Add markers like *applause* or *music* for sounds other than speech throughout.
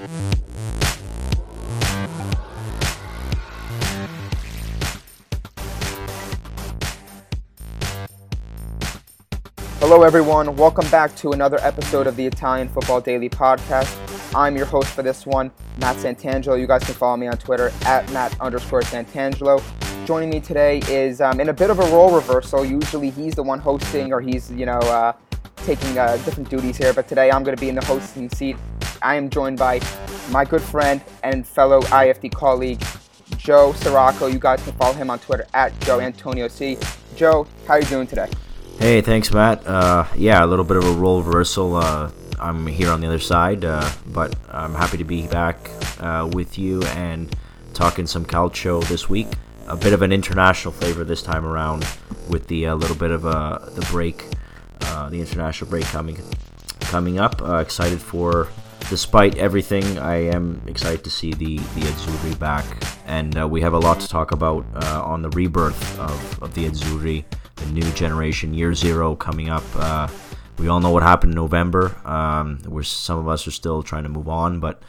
Hello, everyone. Welcome back to another episode of the Italian Football Daily Podcast. I'm your host for this one, Matt Santangelo. You guys can follow me on Twitter at Matt underscore Santangelo. Joining me today is um, in a bit of a role reversal. Usually he's the one hosting or he's, you know, uh, taking uh, different duties here, but today I'm going to be in the hosting seat. I am joined by my good friend and fellow IFD colleague, Joe Ciraco. You guys can follow him on Twitter at Joe Antonio C. Joe, how are you doing today? Hey, thanks, Matt. Uh, yeah, a little bit of a role reversal. Uh, I'm here on the other side, uh, but I'm happy to be back uh, with you and talking some calcio this week. A bit of an international flavor this time around, with the a little bit of uh, the break, uh, the international break coming coming up. excited for, despite everything, I am excited to see the the Azzurri back, and we have a lot to talk about on the rebirth of, of the Azzurri the new generation, year zero coming up. Uh, we all know what happened in November. Um, where some of us are still trying to move on, but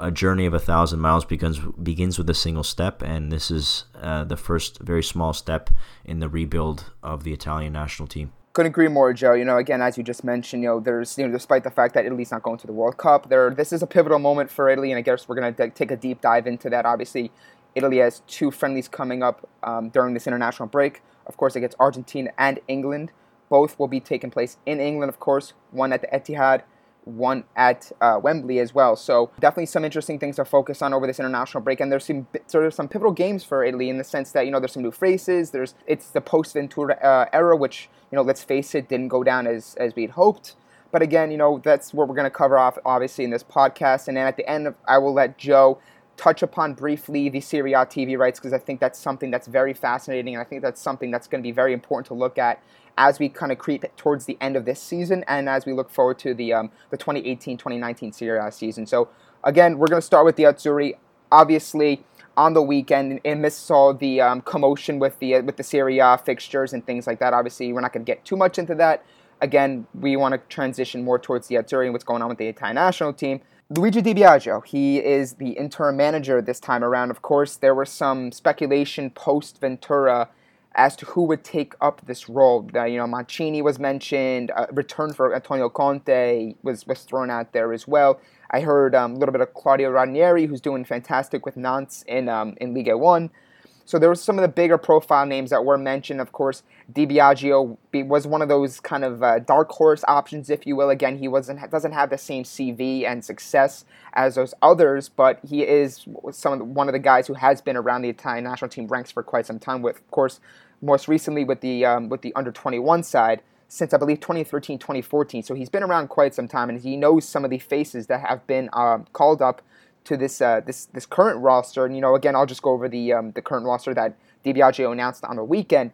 a journey of a thousand miles begins begins with a single step, and this is uh, the first very small step in the rebuild of the Italian national team. Couldn't agree more, Joe. You know, again, as you just mentioned, you know, there's, you know, despite the fact that Italy's not going to the World Cup, there, this is a pivotal moment for Italy, and I guess we're going to take a deep dive into that. Obviously, Italy has two friendlies coming up um, during this international break. Of course, against Argentina and England. Both will be taking place in England, of course. One at the Etihad, one at uh, Wembley as well. So definitely some interesting things to focus on over this international break. And there's some sort of some pivotal games for Italy in the sense that you know there's some new faces. There's it's the post Ventura uh, era, which you know let's face it didn't go down as as we'd hoped. But again, you know that's what we're going to cover off obviously in this podcast. And then at the end, of, I will let Joe touch upon briefly the Serie A TV rights because I think that's something that's very fascinating, and I think that's something that's going to be very important to look at as we kind of creep towards the end of this season and as we look forward to the um, the 2018-2019 Serie A season. So again, we're going to start with the Azzurri. Obviously, on the weekend, and this saw the um, commotion with the with the Serie A fixtures and things like that. Obviously, we're not going to get too much into that. Again, we want to transition more towards the Azzurri and what's going on with the Italian national team. Luigi Di Biagio, he is the interim manager this time around. Of course, there was some speculation post Ventura as to who would take up this role. Uh, you know, Mancini was mentioned. A return for Antonio Conte was, was thrown out there as well. I heard um, a little bit of Claudio Ranieri, who's doing fantastic with Nantes in um, in Ligue 1. So there were some of the bigger profile names that were mentioned. Of course, Di Biagio was one of those kind of uh, dark horse options, if you will. Again, he wasn't doesn't have the same CV and success as those others, but he is some of the, one of the guys who has been around the Italian national team ranks for quite some time. With, of course, most recently with the um, with the under 21 side since I believe 2013, 2014. So he's been around quite some time, and he knows some of the faces that have been um, called up to this uh, this this current roster. And you know, again, I'll just go over the um, the current roster that Di Biagio announced on the weekend.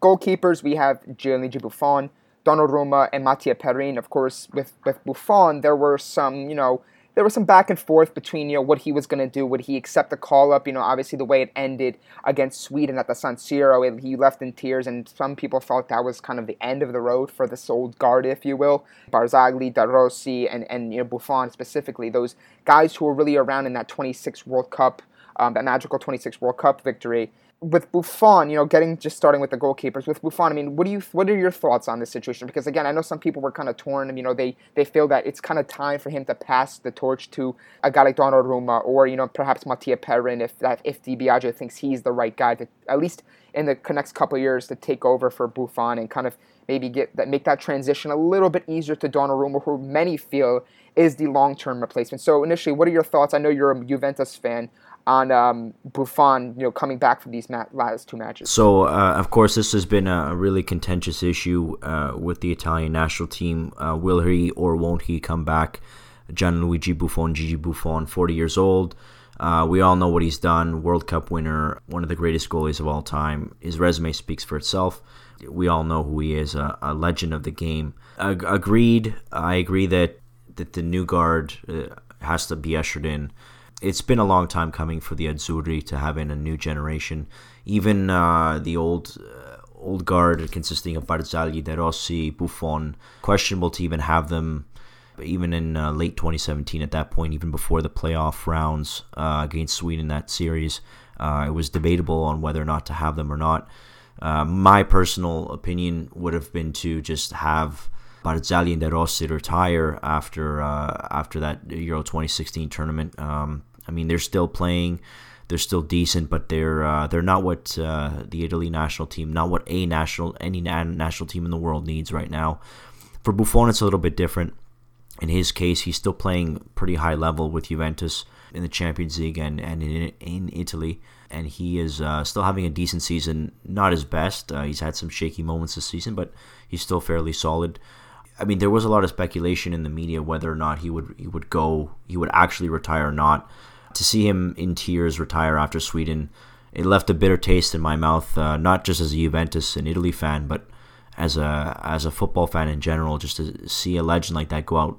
Goalkeepers, we have Gianluigi Buffon, Donnarumma, and Mattia Perin. Of course, with with Buffon, there were some you know there was some back and forth between you know what he was going to do. Would he accept the call up? You know, obviously the way it ended against Sweden at the San Siro, it, he left in tears, and some people felt that was kind of the end of the road for this old guard, if you will. Barzagli, De Rossi, and and you know Buffon specifically, those guys who were really around in that 26 World Cup, um, that magical 26 World Cup victory with Buffon, you know, getting just starting with the goalkeepers with Buffon. I mean, what do you what are your thoughts on this situation? Because again, I know some people were kind of torn. And you know, they they feel that it's kind of time for him to pass the torch to a guy like Donnarumma or you know perhaps Mattia Perin if that if Di Biagio thinks he's the right guy to at least in the next couple years to take over for Buffon and kind of maybe get that make that transition a little bit easier to Donnarumma, who many feel is the long term replacement. So initially, what are your thoughts? I know you're a Juventus fan on um, Buffon, you know, coming back from these last two matches. So, uh, of course, this has been a really contentious issue uh, with the Italian national team. Uh, will he or won't he come back? Gianluigi Buffon, Gigi Buffon, 40 years old. Uh, we all know what he's done. World Cup winner, one of the greatest goalies of all time. His resume speaks for itself. We all know who he is, a, a legend of the game. Ag- agreed. I agree that that the new guard uh, has to be ushered in it's been a long time coming for the Azzurri to have in a new generation. Even uh, the old uh, old guard consisting of Barzagli, De Rossi, Buffon, questionable to even have them even in uh, late 2017, at that point, even before the playoff rounds uh, against Sweden in that series, uh, it was debatable on whether or not to have them or not. Uh, my personal opinion would have been to just have Barzagli and De Rossi retire after uh, after that Euro 2016 tournament. Um, I mean, they're still playing they're still decent, but they're uh, they're not what uh, the Italy national team, not what a national any national team in the world needs right now. For Buffon, it's a little bit different. In his case, he's still playing pretty high level with Juventus in the Champions League and, and in, in Italy, and he is uh, still having a decent season. Not his best. Uh, he's had some shaky moments this season, but he's still fairly solid. I mean, there was a lot of speculation in the media whether or not he would he would go, he would actually retire or not to see him in tears retire after Sweden, it left a bitter taste in my mouth. Uh, not just as a Juventus and Italy fan, but as a as a football fan in general. Just to see a legend like that go out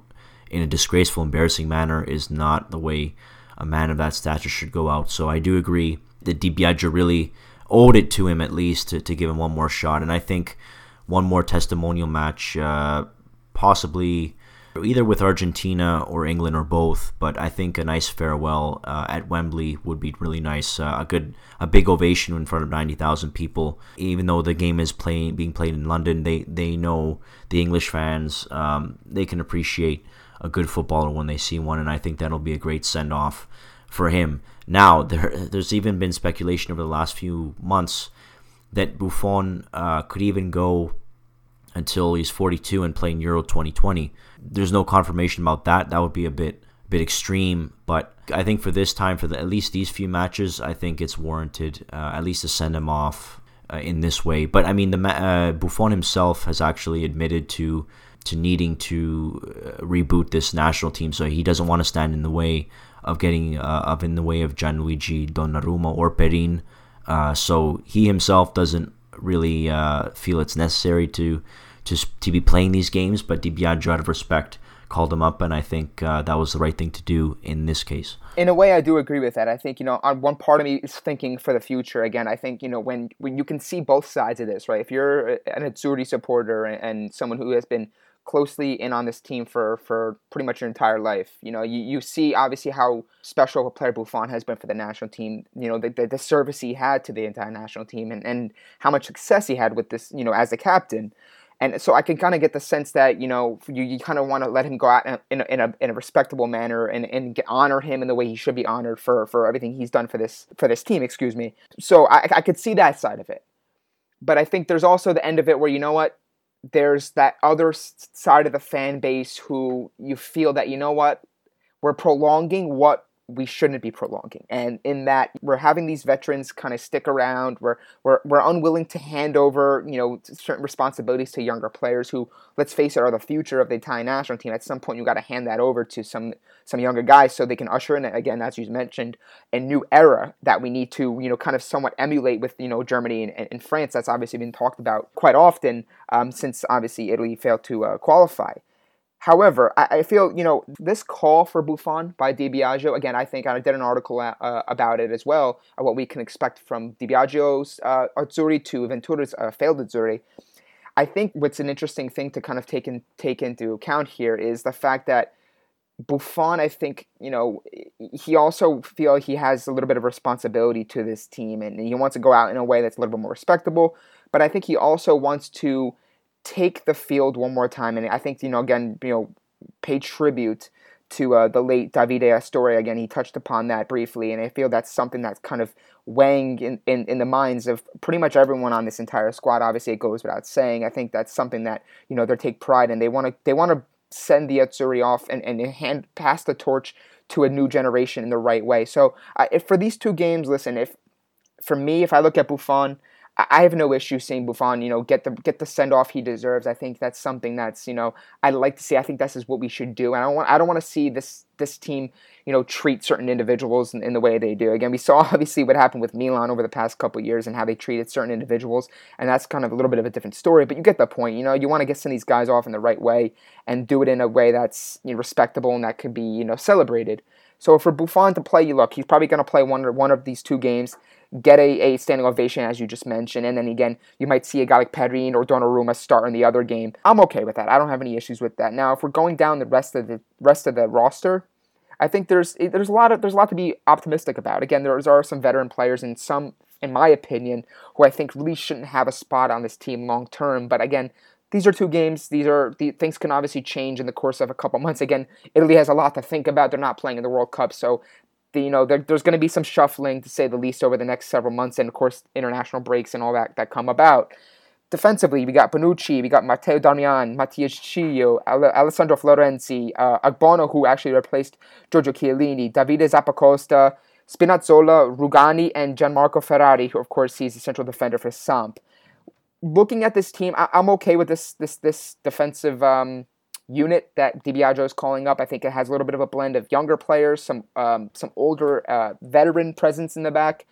in a disgraceful, embarrassing manner is not the way a man of that stature should go out. So I do agree that Di Biagio really owed it to him at least to, to give him one more shot, and I think one more testimonial match, uh, possibly either with Argentina or England or both. But I think a nice farewell uh, at Wembley would be really nice. Uh, a good, a big ovation in front of ninety thousand people. Even though the game is playing, being played in London, they they know the English fans. Um, they can appreciate a good footballer when they see one, and I think that'll be a great send off for him. Now, there, there's even been speculation over the last few months that Buffon uh, could even go until he's 42 and playing Euro 2020. There's no confirmation about that. That would be a bit bit extreme, but I think for this time, for the, at least these few matches, I think it's warranted uh, at least to send him off uh, in this way. But I mean, the uh, Buffon himself has actually admitted to to needing to uh, reboot this national team, so he doesn't want to stand in the way of getting uh, of in the way of Gianluigi Donnarumma or Perin. Uh, so he himself doesn't really feel it's necessary to to to be playing these games. But Di Biagio, out of respect, called him up, and I think uh, that was the right thing to do in this case. In a way, I do agree with that. I think you know, on one part of me is thinking for the future. Again, I think you know when when you can see both sides of this, right? If you're an Azzurri supporter and, and someone who has been closely in on this team for for pretty much your entire life. You know, you, you see obviously how special a player Buffon has been for the national team. You know, the, the, the service he had to the entire national team and, and how much success he had with this, you know, as a captain. And so I can kind of get the sense that, you know, you, you kind of want to let him go out in a, in a, in a, in a respectable manner and, and honor him in the way he should be honored for, for everything he's done for this, for this team, excuse me. So I, I could see that side of it. But I think there's also the end of it where, you know what, there's that other side of the fan base who you feel that you know what we're prolonging what we shouldn't be prolonging. And in that, we're having these veterans kind of stick around. We're, we're, we're unwilling to hand over, you know, certain responsibilities to younger players who, let's face it, are the future of the Italian national team. At some point, you got to hand that over to some some younger guys so they can usher in, again, as you mentioned, a new era that we need to, you know, kind of somewhat emulate with, you know, Germany and, and France. That's obviously been talked about quite often um, since obviously Italy failed to uh, qualify. However, I, I, feel you know this call for Buffon by Di Biagio. Again, I think I did an article uh, about it as well. Uh, what we can expect from Di Biagio's uh, Azzurri to Ventura's uh, failed Azzurri. I think what's an interesting thing to kind of take in, take into account here is the fact that Buffon. I think you know he also feel he has a little bit of responsibility to this team, and he wants to go out in a way that's a little bit more respectable. But I think he also wants to take the field one more time. And I think, you know, again, you know, pay tribute to uh, the late Davide Astori. Again, he touched upon that briefly, and I feel that's something that's kind of weighing in, in, in, the minds of pretty much everyone on this entire squad. Obviously, it goes without saying. I think that's something that you know they take pride in. They want to they want to send the Azzurri off and, and hand pass the torch to a new generation in the right way. So, uh, if for these two games, listen, if for me, if I look at Buffon, I have no issue seeing Buffon, you know, get the get the send off he deserves. I think that's something that's, you know, I'd like to see. I think this is what we should do. And I don't want I don't want to see this this team, you know, treat certain individuals in, in, the way they do. Again, we saw *laughs* obviously what happened with Milan over the past couple years and how they treated certain individuals, and that's kind of a little bit of a different story. But you get the point. You know, you want to get some of these guys off in the right way and do it in a way that's you know, respectable and that could be, you know, celebrated. So for Buffon to play, you look, he's probably going to play one or one of these two games get a, a standing ovation as you just mentioned, and then again you might see a guy like Perin or Donnarumma start in the other game. I'm okay with that. I don't have any issues with that. Now, if we're going down the rest of the rest of the roster, I think there's there's a lot of there's a lot to be optimistic about. Again, there are some veteran players and some, in my opinion, who I think really shouldn't have a spot on this team long term. But again, these are two games. These are the things can obviously change in the course of a couple months. Again, Italy has a lot to think about. They're not playing in the World Cup, so the, you know there, there's going to be some shuffling to say the least over the next several months, and of course international breaks and all that that come about. Defensively, we got Bonucci, we got Matteo Darmian, Mattia De Sciglio, Alessandro Florenzi, uh, Ogbonna, who actually replaced Giorgio Chiellini, Davide Zappacosta, Spinazzola, Rugani, and Gianmarco Ferrari, who of course he's the central defender for Samp looking at this team, I, am okay with this this this defensive um, unit that Di Biagio is calling up. I think it has a little bit of a blend of younger players, some um, some older uh, veteran presence in the back,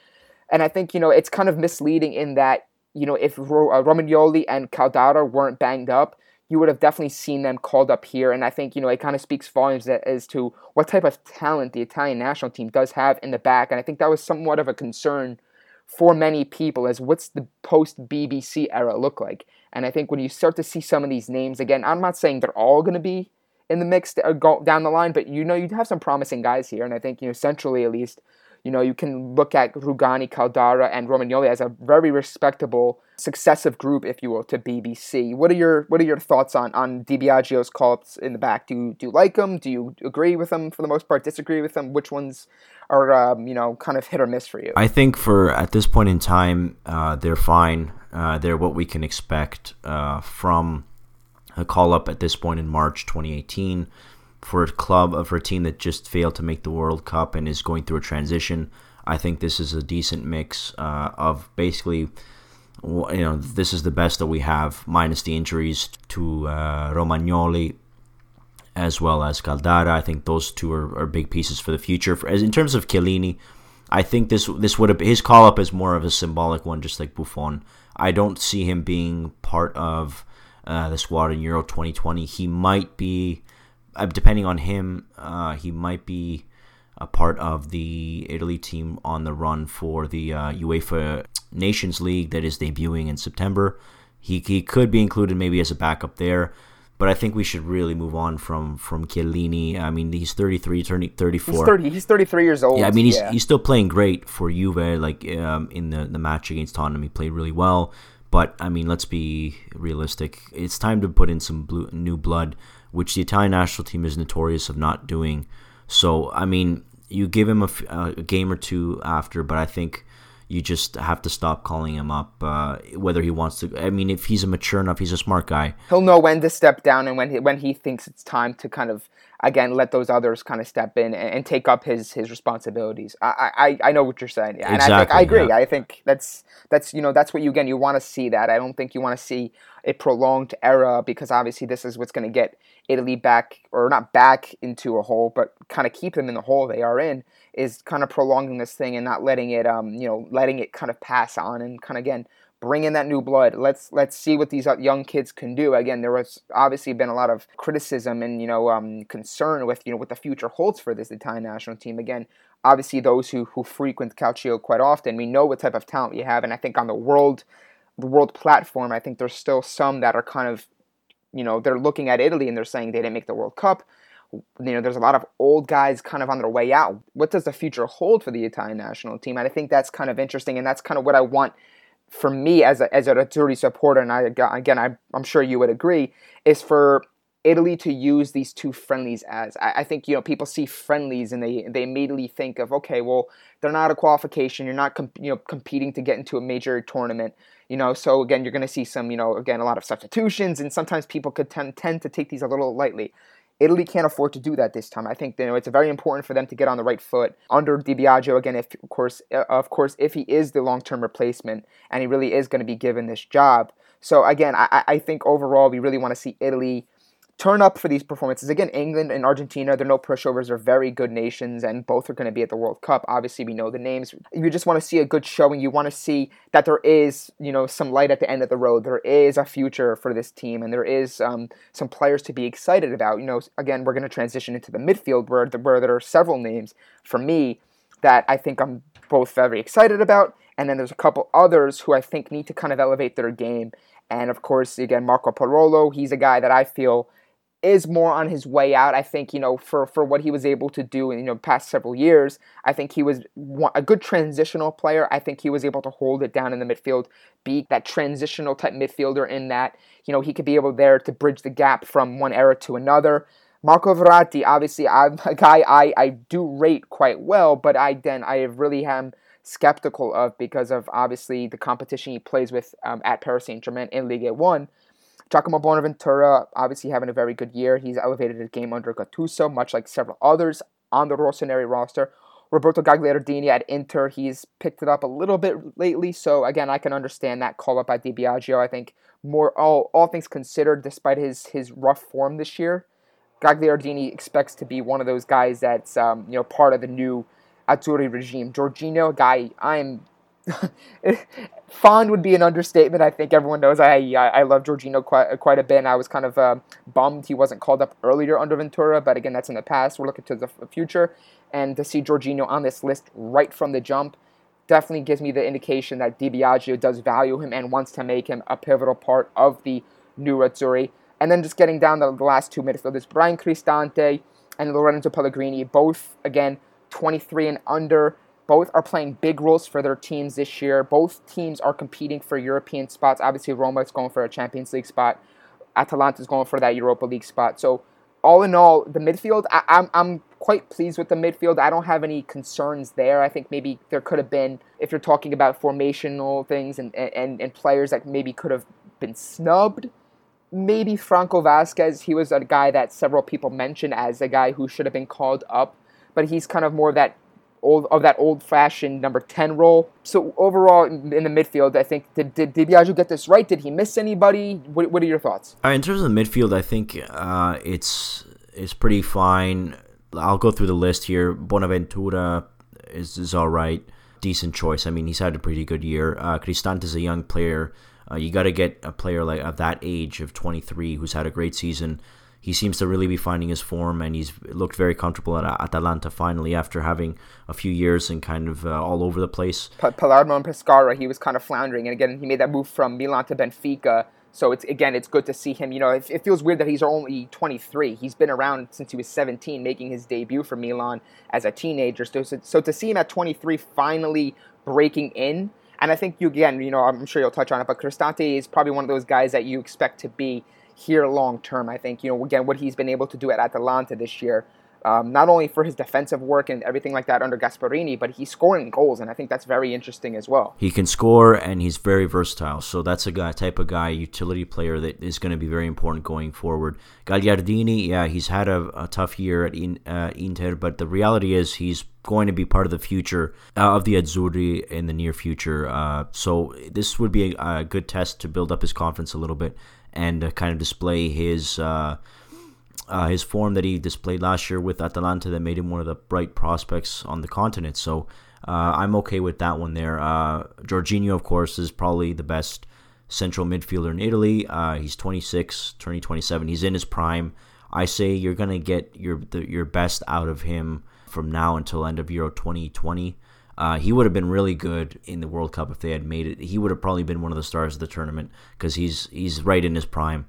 and I think you know it's kind of misleading in that you know if Ro- uh, Romagnoli and Caldara weren't banged up. You would have definitely seen them called up here, and I think you know it kind of speaks volumes as to what type of talent the Italian national team does have in the back, and I think that was somewhat of a concern for many people as what's the post BBC era look like. And I think when you start to see some of these names again, I'm not saying they're all going to be in the mix uh, down the line, but you know you have some promising guys here, and I think you know centrally at least, you know you can look at Rugani, Caldara, and Romagnoli as a very respectable successive group, if you will, to BBC. What are your What are your thoughts on on Di Biagio's call-ups in the back? Do you do you like them? Do you agree with them for the most part? Disagree with them? Which ones are um, you know kind of hit or miss for you? I think for at this point in time, uh, they're fine. Uh, they're what we can expect uh, from a call up at this point in March 2018 for a club for a team that just failed to make the World Cup and is going through a transition. I think this is a decent mix uh, of basically you know, this is the best that we have, minus the injuries to uh, Romagnoli as well as Caldara. I think those two are, are big pieces for the future. For, as in terms of Chiellini, I think this this would have his call up is more of a symbolic one, just like Buffon. I don't see him being part of uh, the squad in Euro 2020. He might be, uh, depending on him, uh, he might be a part of the Italy team on the run for the uh, UEFA Nations League that is debuting in September. He, he could be included maybe as a backup there, but I think we should really move on from from Chiellini. I mean, he's 33, turning 34. He's 30. He's 33 years old. Yeah, I mean, he's yeah. he's still playing great for Juve. Like um, in the the match against Tottenham, he played really well. But I mean, let's be realistic. It's time to put in some blue, new blood, which the Italian national team is notorious of not doing. So I mean, you give him a, a game or two after, but I think you just have to stop calling him up. Uh, whether he wants to, I mean, if he's a mature enough, he's a smart guy. He'll know when to step down and when he, when he thinks it's time to kind of again let those others kind of step in and, and take up his his responsibilities. I, I I know what you're saying, yeah. and exactly, I think I agree. Yeah. I think that's that's you know that's what you again you want to see that. I don't think you want to see a prolonged era because obviously this is what's going to get Italy back or not back into a hole, but kind of keep them in the hole they are in is kind of prolonging this thing and not letting it um you know letting it kind of pass on and kind of again bring in that new blood. Let's let's see what these young kids can do. Again, there was obviously been a lot of criticism and you know um, concern with you know what the future holds for this Italian national team. Again, obviously those who who frequent Calcio quite often, we know what type of talent you have, and I think on the world the world platform, I think there's still some that are kind of you know they're looking at Italy and they're saying they didn't make the World Cup you know, there's a lot of old guys kind of on their way out. What does the future hold for the Italian national team? And I think that's kind of interesting, and that's kind of what I want for me as a as a Azzurri supporter. And I again, I, I'm sure you would agree, is for Italy to use these two friendlies as I, I, think you know people see friendlies and they they immediately think of okay well they're not a qualification you're not comp- you know competing to get into a major tournament you know so again you're going to see some you know again a lot of substitutions and sometimes people could tend, tend to take these a little lightly Italy can't afford to do that this time. I think you know it's very important for them to get on the right foot under Di Biagio again. If of course, uh, of course, if he is the long-term replacement and he really is going to be given this job. So again, I, I think overall we really want to see Italy turn up for these performances. Again, England and Argentina, they're no pushovers. They're very good nations, and both are going to be at the World Cup. Obviously, we know the names. You just want to see a good showing. You want to see that there is, you know, some light at the end of the road. There is a future for this team, and there is um, some players to be excited about. You know, again, we're going to transition into the midfield where, where there are several names for me that I think I'm both very excited about And then there's a couple others who I think need to kind of elevate their game. And of course, again, Marco Parolo, he's a guy that I feel is more on his way out. I think you know for for what he was able to do in you know past several years, I think he was a good transitional player. I think he was able to hold it down in the midfield, be that transitional type midfielder in that you know he could be able there to bridge the gap from one era to another. Marco Verratti, obviously, I'm a guy I, I do rate quite well, but I then I really am skeptical of because of obviously the competition he plays with um, at Paris Saint Germain in Ligue 1. Giacomo Bonaventura, obviously having a very good year. He's elevated his game under Gattuso, much like several others on the Rossoneri roster. Roberto Gagliardini at Inter, he's picked it up a little bit lately. So again, I can understand that call up by Di Biagio. I think more all all things considered, despite his his rough form this year, Gagliardini expects to be one of those guys that's um, you know part of the new Azzurri regime. Jorginho, guy I'm *laughs* fond would be an understatement. I think everyone knows I I, love Jorginho quite quite a bit. And I was kind of uh, bummed he wasn't called up earlier under Ventura, but again, that's in the past. We're looking to the future, and to see Jorginho on this list right from the jump definitely gives me the indication that Di Biagio does value him and wants to make him a pivotal part of the new Azzurri. And then just getting down to the last two midfielders, Bryan Cristante and Lorenzo Pellegrini, both again 23 and under. Both are playing big roles for their teams this year. Both teams are competing for European spots. Obviously, Roma is going for a Champions League spot. Atalanta is going for that Europa League spot. So, all in all, the midfield, I, I'm, I'm quite pleased with the midfield. I don't have any concerns there. I think maybe there could have been, if you're talking about formational things and, and, and players that maybe could have been snubbed, maybe Franco Vázquez. He was a guy that several people mentioned as a guy who should have been called up, but he's kind of more that old of that old-fashioned number 10 role. So overall, in, the midfield, I think did did, did get this right? Did he miss anybody? What, what are your thoughts? Uh, in terms of the midfield, I think uh, it's it's pretty fine. I'll go through the list here. Bonaventura is is all right, decent choice. I mean, he's had a pretty good year. Uh, Cristante is a young player. Uh, you got to get a player like of that age of 23 who's had a great season he seems to really be finding his form, and he's looked very comfortable at Atalanta finally after having a few years and kind of uh, all over the place. Palermo and Pescara, he was kind of floundering, and again, he made that move from Milan to Benfica. So it's again, it's good to see him. You know, it, it, feels weird that he's only 23. He's been around since he was 17, making his debut for Milan as a teenager. So, so, so to see him at 23 finally breaking in, and I think you again, you know, I'm sure you'll touch on it, but Cristante is probably one of those guys that you expect to be here long term. I think you know again what he's been able to do at Atalanta this year. Um, not only for his defensive work and everything like that under Gasperini, but he's scoring goals, and I think that's very interesting as well. He can score, and he's very versatile. So that's a guy, type of guy, utility player that is going to be very important going forward. Gagliardini, yeah, he's had a, a tough year at in, uh, Inter, but the reality is he's going to be part of the future uh, of the Azzurri in the near future. Uh, so this would be a, a, good test to build up his confidence a little bit and uh, kind of display his uh, his form that he displayed last year with Atalanta that made him one of the bright prospects on the continent. So uh, I'm okay with that one there. Uh, Jorginho, of course, is probably the best central midfielder in Italy. Uh, he's 26, turning 27. He's in his prime. I say you're gonna get your the, your best out of him from now until end of Euro 2020. Uh, he would have been really good in the World Cup if they had made it. He would have probably been one of the stars of the tournament because he's he's right in his prime.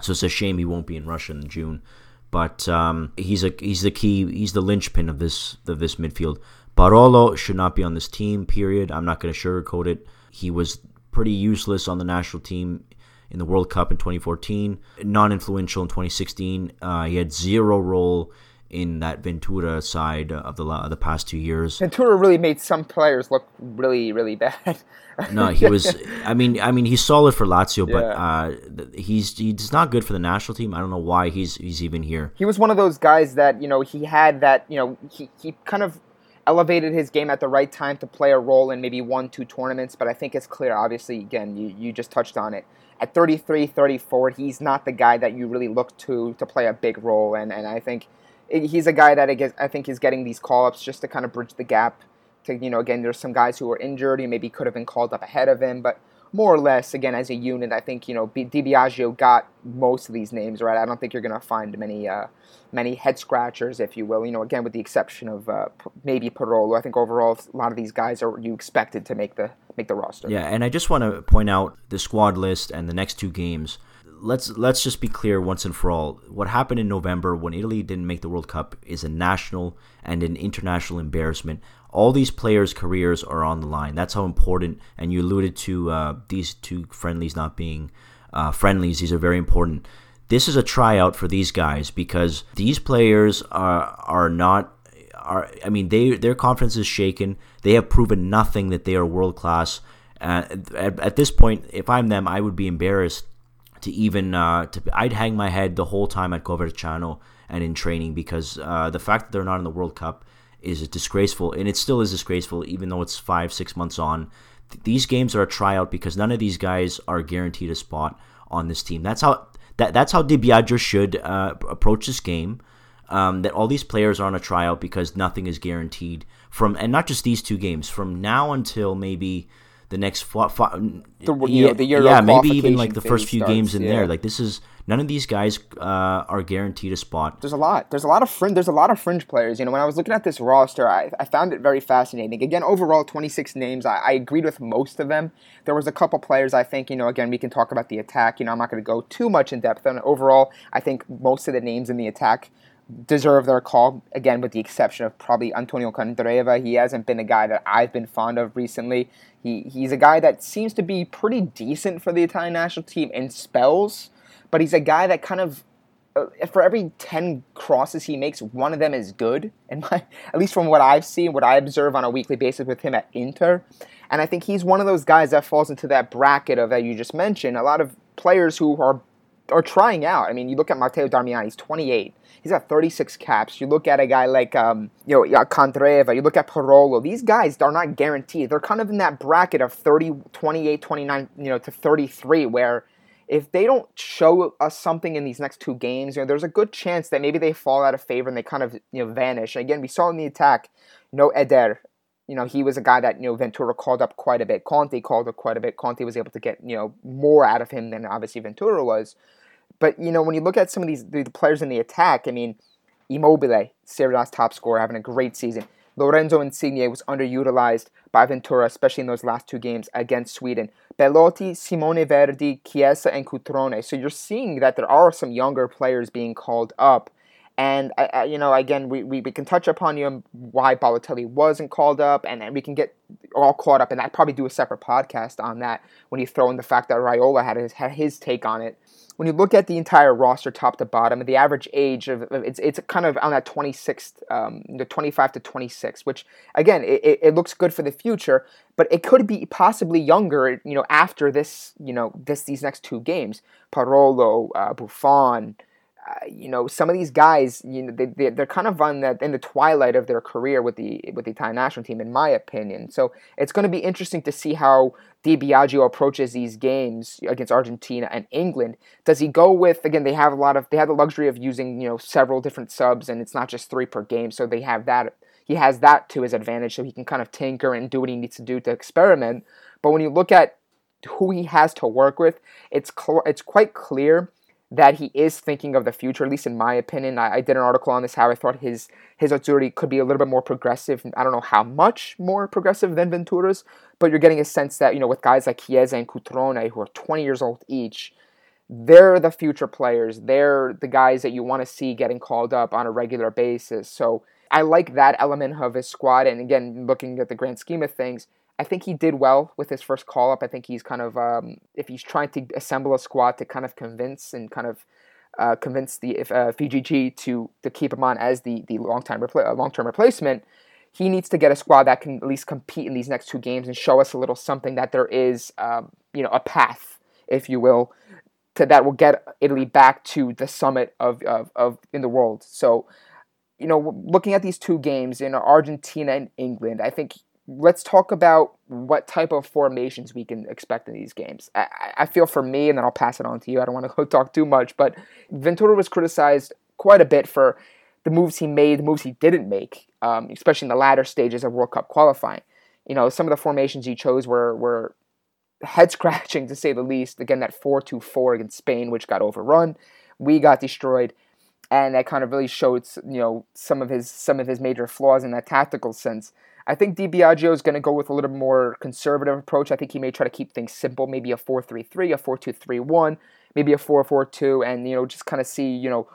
So it's a shame he won't be in Russia in June. But um, he's a he's the key he's the linchpin of this of this midfield. Parolo should not be on this team. Period. I'm not going to sugarcoat it. He was pretty useless on the national team in the World Cup in 2014. Non-influential in 2016. Uh, he had zero role in that Ventura side of the the past two years. Ventura really made some players look really really bad. *laughs* no, he was. I mean, I mean, he's solid for Lazio, but uh, he's he's not good for the national team. I don't know why he's he's even here. He was one of those guys that you know he had that you know he he kind of elevated his game at the right time to play a role in maybe one two tournaments. But I think it's clear, obviously, again, you you just touched on it. At 33, 34, he's not the guy that you really look to to play a big role, and and I think he's a guy that I guess I think is getting these call ups just to kind of bridge the gap. To you know, again, there's some guys who are injured. He maybe could have been called up ahead of him, but more or less, again, as a unit, I think, you know, Di Biagio got most of these names right. I don't think you're going to find many uh, many head scratchers, if you will. You know, again, with the exception of uh, maybe Parolo. I think overall, a lot of these guys are you expected to make the make the roster. Yeah, and I just want to point out the squad list and the next two games. Let's let's just be clear once and for all. What happened in November when Italy didn't make the World Cup is a national and an international embarrassment all these players' careers are on the line. That's how important. And you alluded to uh, these two friendlies not being uh, friendlies. These are very important. This is a tryout for these guys because these players are are not are. I mean, they their confidence is shaken. They have proven nothing that they are world class. Uh, at, at, this point, if I'm them, I would be embarrassed to even uh, to. I'd hang my head the whole time at Coverciano and in training because uh, the fact that they're not in the World Cup is disgraceful, and it still is disgraceful, even though it's five, six months on. These games are a tryout because none of these guys are guaranteed a spot on this team. That's how that that's how Di Biagio should uh, approach this game. Um, that all these players are on a tryout because nothing is guaranteed from, and not just these two games. From now until maybe the next, fo- the, yeah, the yeah, maybe even like the first few starts, games in yeah. there. Like this is none of these guys uh, are guaranteed a spot. There's a lot. There's a lot of fringe. There's a lot of fringe players. You know, when I was looking at this roster, I, I found it very fascinating. Again, overall, 26 names. I, I agreed with most of them. There was a couple players I think. You know, again, we can talk about the attack. You know, I'm not going to go too much in depth. And overall, I think most of the names in the attack deserve their call. Again, with the exception of probably Antonio Candreva. He hasn't been a guy that I've been fond of recently. He he's a guy that seems to be pretty decent for the Italian national team in spells but he's a guy that kind of uh, for every 10 crosses he makes, one of them is good. *laughs* And at least from what I've seen, what I observe on a weekly basis with him at Inter. And I think he's one of those guys that falls into that bracket of that you just mentioned. A lot of players who are are trying out. I mean, you look at Matteo Darmian, he's 28. He's got 36 caps. You look at a guy like um, you know Candreva. You look at Parolo. These guys are not guaranteed. They're kind of in that bracket of 30, 28, 29, you know, to 33, where if they don't show us something in these next two games, you know, there's a good chance that maybe they fall out of favor and they kind of you know vanish. Again, we saw in the attack, know, Eder, you know, he was a guy that you know Ventura called up quite a bit. Conte called up quite a bit. Conte was able to get you know more out of him than obviously Ventura was. But you know, when you look at some of these the players in the attack, I mean, Immobile, Serie top scorer, having a great season. Lorenzo Insigne was underutilized by Ventura, especially in those last two games against Sweden. Belotti, Simone Verdi, Chiesa, and Cutrone. So you're seeing that there are some younger players being called up. And, you know, again, we, we, we can touch upon you know, why Balotelli wasn't called up, and, and we can get all caught up, and I'd probably do a separate podcast on that when you throw in the fact that Raiola had his, had his take on it. When you look at the entire roster top to bottom, the average age of it's it's kind of on that 26th, um, the 25 to 26, which again it, it looks good for the future, but it could be possibly younger, you know, after this, you know, this these next two games, Parolo, uh, Buffon, uh, you know, some of these guys, you know, they, they they're kind of on that in the twilight of their career with the with the Italian national team, in my opinion. So it's going to be interesting to see how Di Biagio approaches these games against Argentina and England. Does he go with again? They have a lot of they have the luxury of using you know several different subs, and it's not just three per game, so they have that. He has that to his advantage, so he can kind of tinker and do what he needs to do to experiment. But when you look at who he has to work with, it's cl- it's quite clear that he is thinking of the future, at least in my opinion. I, I, did an article on this how I thought his his Azzurri could be a little bit more progressive. I don't know how much more progressive than Ventura's, but you're getting a sense that, you know, with guys like Chiesa and Cutrone, who are 20 years old each, they're the future players. They're the guys that you want to see getting called up on a regular basis. So I like that element of his squad. And again, looking at the grand scheme of things, I think he did well with his first call up. I think he's kind of um, if he's trying to assemble a squad to kind of convince and kind of uh, convince the if, uh, FIGC to to keep him on as the the long time repla- uh, long term replacement. He needs to get a squad that can at least compete in these next two games and show us a little something that there is, um, you know, a path, if you will, to that will get Italy back to the summit of, of, of in the world. So, you know, looking at these two games in Argentina and England, I think let's talk about what type of formations we can expect in these games. I, I, feel for me, and then I'll pass it on to you. I don't want to *laughs* talk too much, but Ventura was criticized quite a bit for the moves he made, the moves he didn't make, um, especially in the latter stages of World Cup qualifying. You know, some of the formations he chose were were head *laughs* scratching to say the least. Again, that 4 2 4 against Spain, which got overrun. We got destroyed. And that kind of really showed, you know, some of his some of his major flaws in that tactical sense. I think Di Biagio is going to go with a little more conservative approach. I think he may try to keep things simple, maybe a 4-3-3, a 4-2-3-1, maybe a 4-4-2, and you know just kind of see you know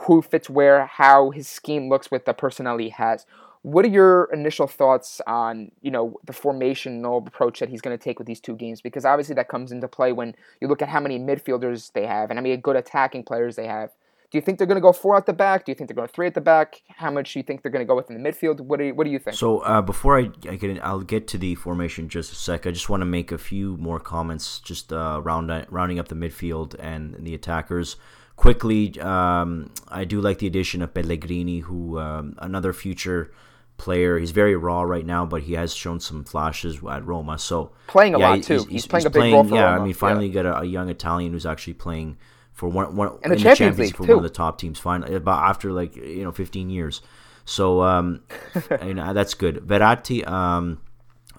who fits where, how his scheme looks with the personnel he has. What are your initial thoughts on you know the formational approach that he's going to take with these two games? Because obviously that comes into play when you look at how many midfielders they have and how many good attacking players they have. Do you think they're going to go four at the back? Do you think they're going three at the back? How much do you think they're going to go with in the midfield? What do you, what do you think? So uh, before I, I get in, I'll get to the formation just a sec. I just want to make a few more comments, just uh, round, rounding up the midfield and the attackers. Quickly, um, I do like the addition of Pellegrini, who um, another future player. He's very raw right now, but he has shown some flashes at Roma. So playing a yeah, lot too. He's, he's, he's playing he's a big role for Yeah, Roma. I mean, finally yeah. got a, a, young Italian who's actually playing for one, one in the, in Champions, Champions League for too. one of the top teams. Finally, about after like you know 15 years. So um, *laughs* you know that's good. Verratti, um,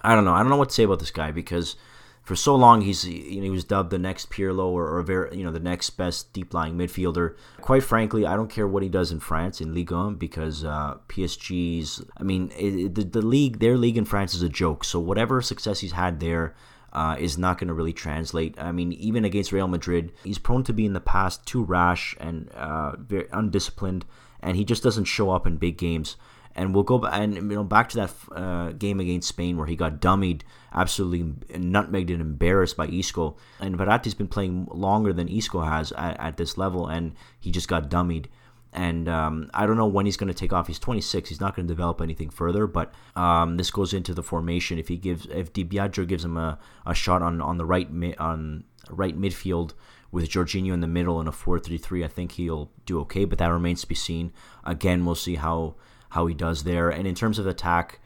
I don't know. I don't know what to say about this guy because for so long he's you know, he was dubbed the next Pirlo or, or very, you know the next best deep lying midfielder. Quite frankly, I don't care what he does in France in Ligue 1 because uh, PSG's I mean it, it, the, the league their league in France is a joke. So whatever success he's had there uh, is not going to really translate. I mean, even against Real Madrid, he's prone to be in the past too rash and uh, very undisciplined, and he just doesn't show up in big games and we'll go and you know back to that uh, game against Spain where he got dummied, absolutely nutmegged and embarrassed by Isco. And Verratti's been playing longer than Isco has at, at this level, and he just got dummied. And um, I don't know when he's going to take off. He's 26. He's not going to develop anything further. But um, this goes into the formation. If he gives, if Di Biagio gives him a, a shot on, on the right on right midfield with Jorginho in the middle in a 4-3-3, I think he'll do okay. But that remains to be seen. Again, we'll see how how he does there. And in terms of attack,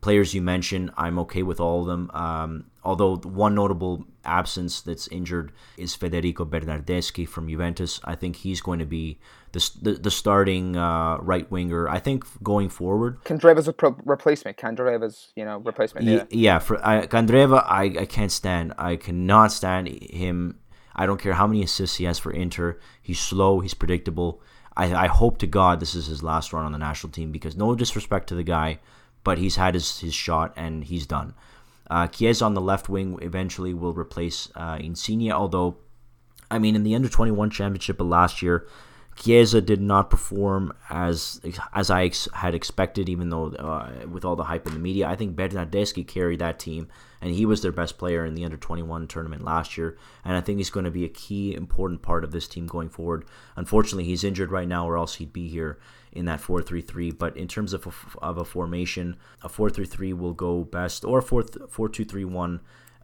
players you mentioned, I'm okay with all of them. Um, although one notable absence that's injured is Federico Bernardeschi from Juventus. I think he's going to be the, the, the starting uh, right winger. I think going forward, Candreva's a pro- replacement. Candreva's you know replacement. Yeah, yeah. For I, Candreva, I, I can't stand. I cannot stand him. I don't care how many assists he has for Inter. He's slow. He's predictable. I, I hope to God this is his last run on the national team because no disrespect to the guy, but he's had his, his shot and he's done. Uh, on the left wing eventually will replace uh, although, I mean, in the under 21 championship of last year, Chiesa did not perform as as I ex- had expected, even though uh, with all the hype in the media. I think Bernardeschi carried that team, and he was their best player in the under 21 tournament last year. And I think he's going to be a key, important part of this team going forward. Unfortunately, he's injured right now, or else he'd be here in that 4-3-3. But in terms of a, of a formation, a 4-3-3 will go best, or 4-2-3-1.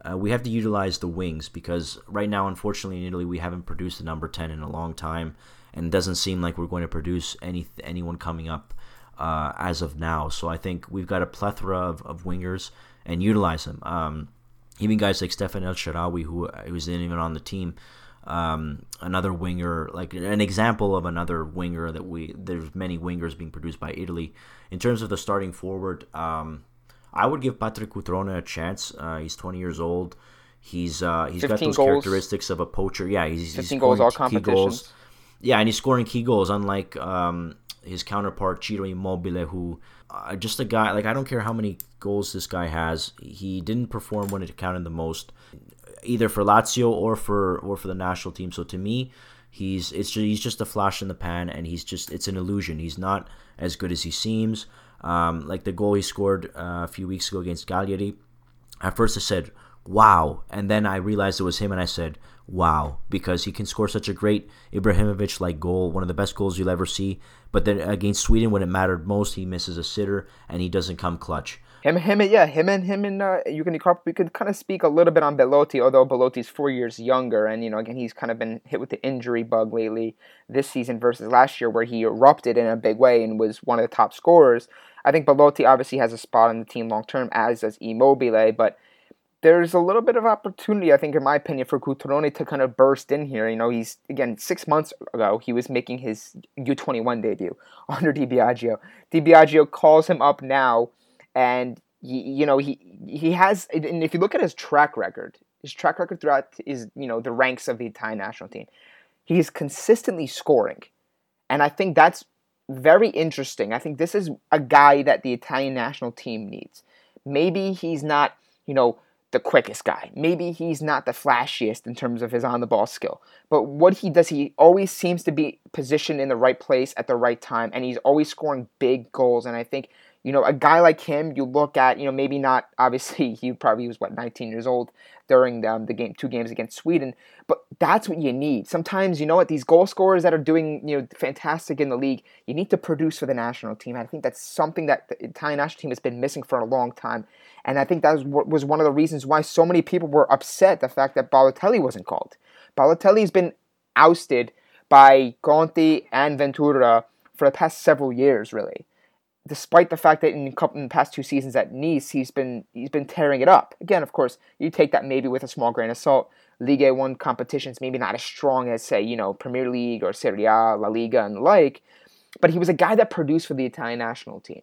Uh, we have to utilize the wings because right now, unfortunately, in Italy, we haven't produced a number 10 in a long time and it doesn't seem like we're going to produce any anyone coming up uh, as of now. So I think we've got a plethora of, of wingers and utilize them. Um, even guys like Stephan El Shaarawy, who who's not even on the team, um, another winger, like an example of another winger that we there's many wingers being produced by Italy. In terms of the starting forward, um, I would give Patrick Cutrone a chance. Uh, he's 20 years old. He's uh, he's got those goals. characteristics of a poacher. Yeah, he's 15 he's goals all competitions. Goals. Yeah, and he's scoring key goals, unlike um, his counterpart Ciro Immobile, who uh, just a guy like I don't care how many goals this guy has, he didn't perform when it counted the most, either for Lazio or for or for the national team. So to me, he's it's just, he's just a flash in the pan, and he's just it's an illusion. He's not as good as he seems. Um, like the goal he scored uh, a few weeks ago against Cagliari. At first, I said, "Wow," and then I realized it was him, and I said, wow because he can score such a great Ibrahimovic like goal, one of the best goals you'll ever see. But then against Sweden, when it mattered most, he misses a sitter and he doesn't come clutch. Him, him, yeah, him and him and uh, you can we could kind of speak a little bit on Belotti, although Belotti's four years younger, and you know again he's kind of been hit with the injury bug lately this season versus last year, where he erupted in a big way and was one of the top scorers. I think Belotti obviously has a spot on the team long term, as does Immobile, but there's a little bit of opportunity, I think, in my opinion, for Cutrone to kind of burst in here. You know, he's again six months ago he was making his U21 debut *laughs* under Di Biagio. Di Biagio calls him up now, and he, you know he he has. And if you look at his track record, his track record throughout is you know the ranks of the Italian national team. He's consistently scoring, and I think that's very interesting. I think this is a guy that the Italian national team needs. Maybe he's not you know the quickest guy. Maybe he's not the flashiest in terms of his on the ball skill. But what he does, he always seems to be positioned in the right place at the right time, and he's always scoring big goals. And I think you know, a guy like him, you look at, you know, maybe not, *laughs* obviously, he probably was, what, 19 years old during the, um, the game, two games against Sweden, but that's what you need. Sometimes, you know what, these goal scorers that are doing, you know, fantastic in the league, you need to produce for the national team. I think that's something that the Italian national team has been missing for a long time. And I think that was, was one of the reasons why so many people were upset the fact that Balotelli wasn't called. Balotelli's been ousted by Conte and Ventura for the past several years, really despite the fact that in, couple, in the past two seasons at Nice, he's been he's been tearing it up. Again, of course, you take that maybe with a small grain of salt. Ligue 1 competitions maybe not as strong as say you know Premier League or Serie A, La Liga, and the like. But he was a guy that produced for the Italian national team,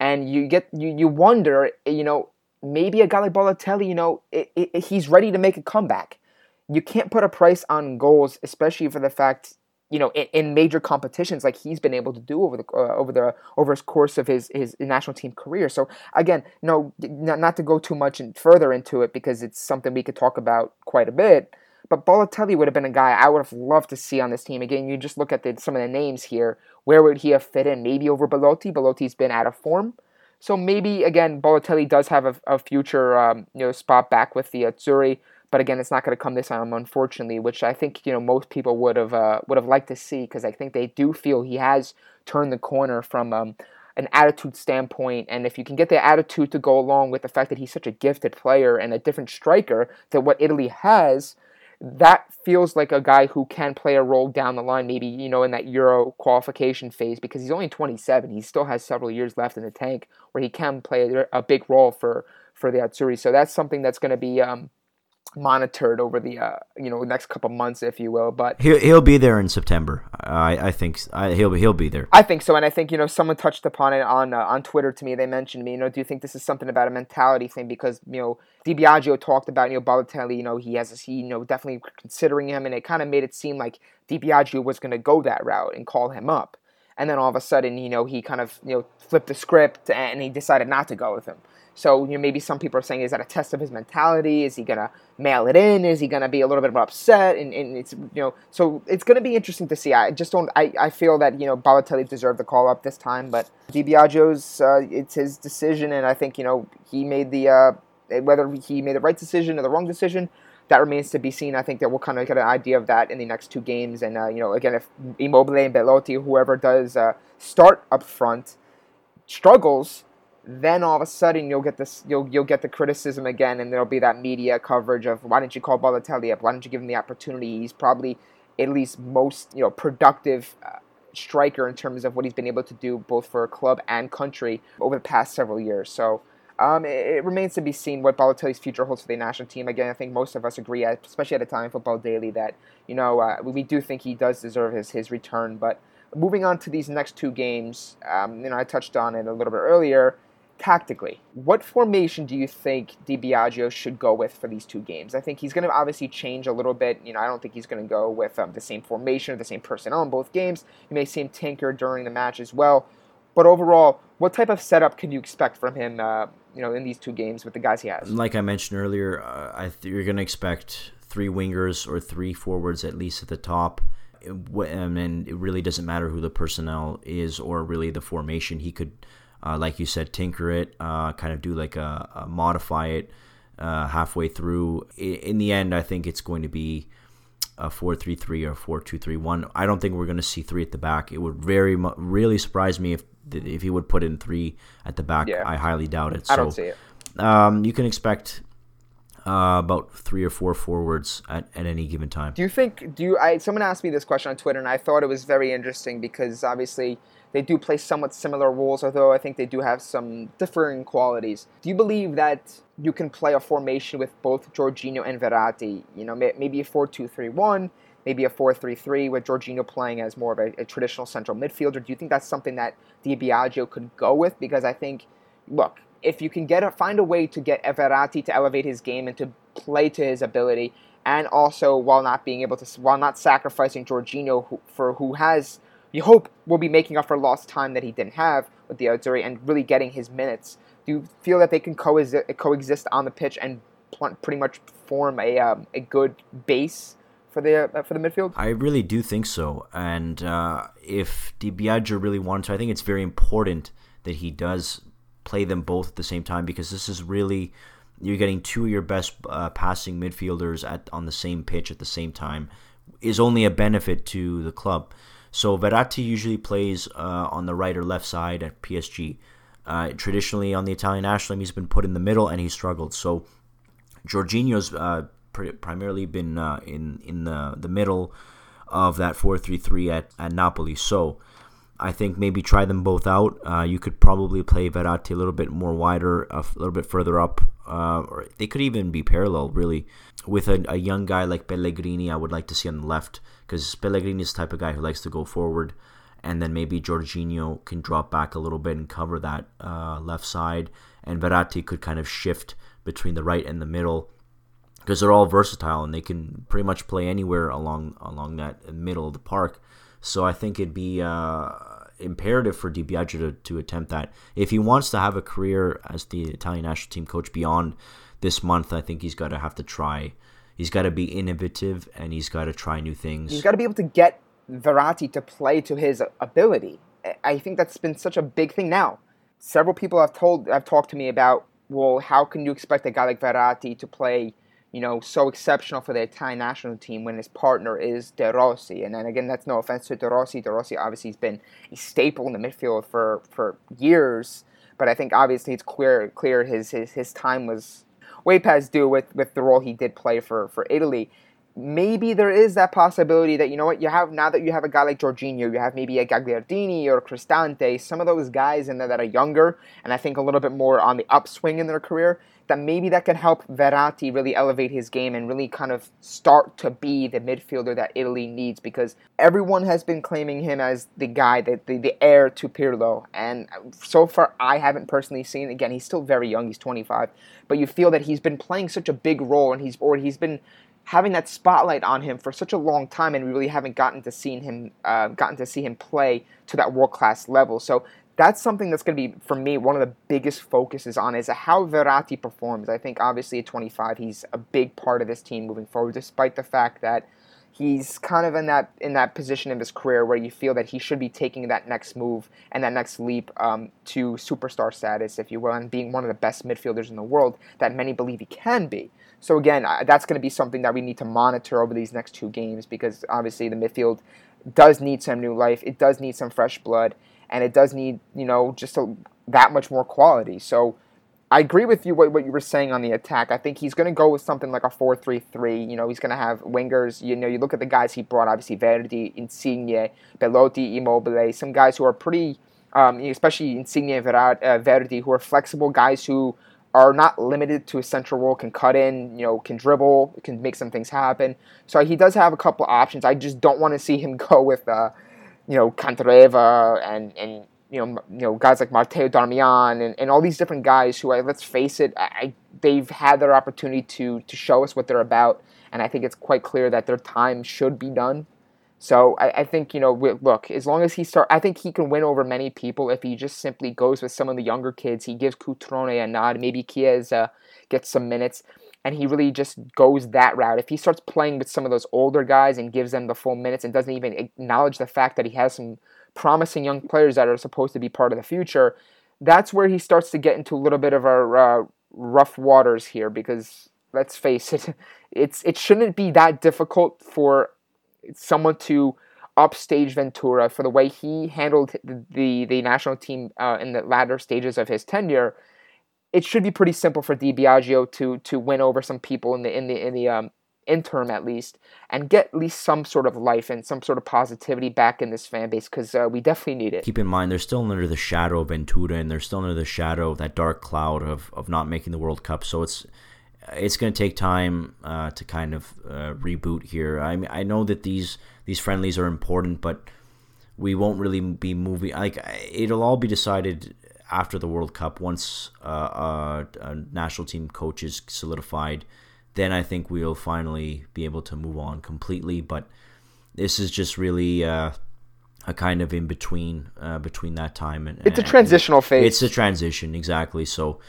and you get you you wonder you know maybe a guy like Balotelli you know it, it, he's ready to make a comeback. You can't put a price on goals, especially for the fact you know, in, in, major competitions like he's been able to do over the uh, over the over his course of his his national team career. So again, no, not, not to go too much further into it because it's something we could talk about quite a bit. But Balotelli would have been a guy I would have loved to see on this team. Again, you just look at the, some of the names here. Where would he have fit in? Maybe over Belotti. Belotti's been out of form. So maybe again, Balotelli does have a, a future um, you know spot back with the Azzurri. But again, it's not going to come this time, unfortunately, which I think you know most people would have uh, would have liked to see because I think they do feel he has turned the corner from um, an attitude standpoint. And if you can get the attitude to go along with the fact that he's such a gifted player and a different striker than what Italy has, that feels like a guy who can play a role down the line, maybe, you know, in that Euro qualification phase, because he's only 27. He still has several years left in the tank where he can play a big role for, for the Azzurri. So that's something that's going to be um, monitored over the uh, you know next couple months, if you will. But he'll he'll be there in September. I I think I, he'll he'll be there. I think so, and I think you know someone touched upon it on uh, on Twitter to me. They mentioned me. You know, do you think this is something about a mentality thing? Because you know, Di Biagio talked about you know Balotelli. You know, he has he you know definitely considering him, and it kind of made it seem like Di Biagio was going to go that route and call him up. And then all of a sudden, you know, he kind of you know flipped the script and he decided not to go with him. So you know, maybe some people are saying, is that a test of his mentality? Is he gonna mail it in? Is he gonna be a little bit upset? And, and it's you know, so it's gonna be interesting to see. I just don't. I, I feel that you know Balotelli deserved the call up this time, but Di Biagio's uh, it's his decision, and I think you know he made the uh, whether he made the right decision or the wrong decision. That remains to be seen. I think that we'll kind of get an idea of that in the next two games. And uh, you know, again, if Immobile and Belotti, whoever does uh, start up front, struggles, then all of a sudden you'll get this you'll you'll get the criticism again and there'll be that media coverage of why didn't you call Balotelli up why didn't you give him the opportunity he's probably at least most you know productive uh, striker in terms of what he's been able to do both for a club and country over the past several years so um, it, it, remains to be seen what Balotelli's future holds for the national team. Again, I think most of us agree, especially at Italian Football Daily, that you know uh, we do think he does deserve his his return. But moving on to these next two games, um, you know I touched on it a little bit earlier tactically, what formation do you think Di Biagio should go with for these two games? I think he's going to obviously change a little bit. You know, I don't think he's going to go with um, the same formation or the same personnel in both games. You may see him tinker during the match as well. But overall, what type of setup can you expect from him? Uh, you know, in these two games with the guys he has. Like I mentioned earlier, uh, I th- you're going to expect three wingers or three forwards at least at the top. And it really doesn't matter who the personnel is or really the formation. He could uh, like you said, tinker it, uh, kind of do like a, a modify it uh, halfway through. In the end, I think it's going to be a four-three-three or four-two-three-one. I don't think we're going to see three at the back. It would very really surprise me if if he would put in three at the back. Yeah. I highly doubt it. I so, don't see it. Um, you can expect uh, about three or four forwards at, at any given time. Do you think? Do you? I someone asked me this question on Twitter, and I thought it was very interesting because obviously they do play somewhat similar roles, although I think they do have some differing qualities. Do you believe that you can play a formation with both Jorginho and Verratti? You know, maybe a 4 2 3 1, maybe a 4 3 3 with Jorginho playing as more of a, a, traditional central midfielder. Do you think that's something that Di could go with? Because I think, look, if you can get a, find a way to get Verratti to elevate his game and to play to his ability, and also while not being able to, while not sacrificing Jorginho who, for who has, you hope, will be making up for lost time that he didn't have with the Azzurri and really getting his minutes. Do you feel that they can coexist, coexist on the pitch and pretty much form a um, a good base for the uh, for the midfield? I really do think so. And uh, if Di Biagio really wanted to, I think it's very important that he does play them both at the same time because this is really you're getting two of your best uh, passing midfielders at on the same pitch at the same time is only a benefit to the club. So Verratti usually plays uh, on the right or left side at PSG. Uh, traditionally on the Italian national team, he's been put in the middle and he struggled. So Jorginho's uh, primarily been uh, in in the the middle of that four three three at at Napoli. So I think maybe try them both out. Uh, you could probably play Verratti a little bit more wider, a little bit further up, uh, or they could even be parallel, really. With a, a, young guy like Pellegrini, I would like to see on the left because Pellegrini is the type of guy who likes to go forward, and then maybe Jorginho can drop back a little bit and cover that uh, left side, and Verratti could kind of shift between the right and the middle because they're all versatile and they can pretty much play anywhere along along that middle of the park. So I think it'd be uh, imperative for Di Biagio to, to attempt that. If he wants to have a career as the Italian national team coach beyond this month, I think he's got to have to try. He's got to be innovative and he's got to try new things. He's got to be able to get Verratti to play to his ability. I think that's been such a big thing now. Several people have told have talked to me about well, how can you expect a guy like Verratti to play, you know, so exceptional for the Italian national team when his partner is De Rossi? And then again, that's no offense to De Rossi. De Rossi obviously has been a staple in the midfield for, for years, but I think obviously it's clear clear his his, his time was way past due with, with the role he did play for, for Italy maybe there is that possibility that you know what you have now that you have a guy like Jorginho, you have maybe a Gagliardini or Cristante, some of those guys in there that are younger and I think a little bit more on the upswing in their career. That maybe that can help Verratti really elevate his game and really kind of start to be the midfielder that Italy needs because everyone has been claiming him as the guy that the, the heir to Pirlo and so far I haven't personally seen again he's still very young he's 25 but you feel that he's been playing such a big role and he's or he's been having that spotlight on him for such a long time, and we really haven't gotten to see him uh, gotten to see him play to that world class level. So that's something that's going to be for me one of the biggest focuses on is how Verratti performs. I think obviously at 25 he's a big part of this team moving forward, despite the fact that he's kind of in that in that position in his career where you feel that he should be taking that next move and that next leap um, to superstar status, if you will, and being one of the best midfielders in the world that many believe he can be. So again, that's going to be something that we need to monitor over these next two games because obviously the midfield does need some new life. It does need some fresh blood, and it does need you know just a, that much more quality. So I agree with you what, what you were saying on the attack. I think he's going to go with something like a 4-3-3. You know, he's going to have wingers. You know, you look at the guys he brought. Obviously, Verdi, Insigne, Belotti, Immobile. Some guys who are pretty, um, especially Insigne and uh, Verdi, who are flexible guys who are not limited to a central role, can cut in, you know, can dribble, can make some things happen. So he does have a couple options. I just don't want to see him *laughs* go with, uh, you know, Candreva and, and you know, you know, guys like Matteo Darmian and, and all these different guys who, I, let's face it, I, they've had their opportunity to to show us what they're about, and I think it's quite clear that their time should be done. So I, I think you know, we, look, as long as he start, I think he can win over many people if he just simply goes with some of the younger kids. He gives Cutrone a nod, maybe Chiesa gets some minutes, and he really just goes that route. If he starts playing with some of those older guys and gives them the full minutes and doesn't even acknowledge the fact that he has some promising young players that are supposed to be part of the future, that's where he starts to get into a little bit of a uh, rough waters here because let's face it, *laughs* it's it shouldn't be that difficult for someone to upstage Ventura for the way he handled the the, the national team uh, in the latter stages of his tenure. It should be pretty simple for Di Biagio to to win over some people in the in the in the um, interim at least, and get at least some sort of life and some sort of positivity back in this fan base because uh, we definitely need it. Keep in mind, they're still under the shadow of Ventura, and they're still under the shadow of that dark cloud of, of not making the World Cup. So it's it's going to take time uh, to kind of uh, reboot here. I mean, I know that these these friendlies are important, but we won't really be moving. Like it'll all be decided after the World Cup once uh, uh, a national team coach is solidified. then I think we'll finally be able to move on completely. But this is just really uh, a kind of in between uh, between that time and it's a transitional phase. It's a transition exactly. So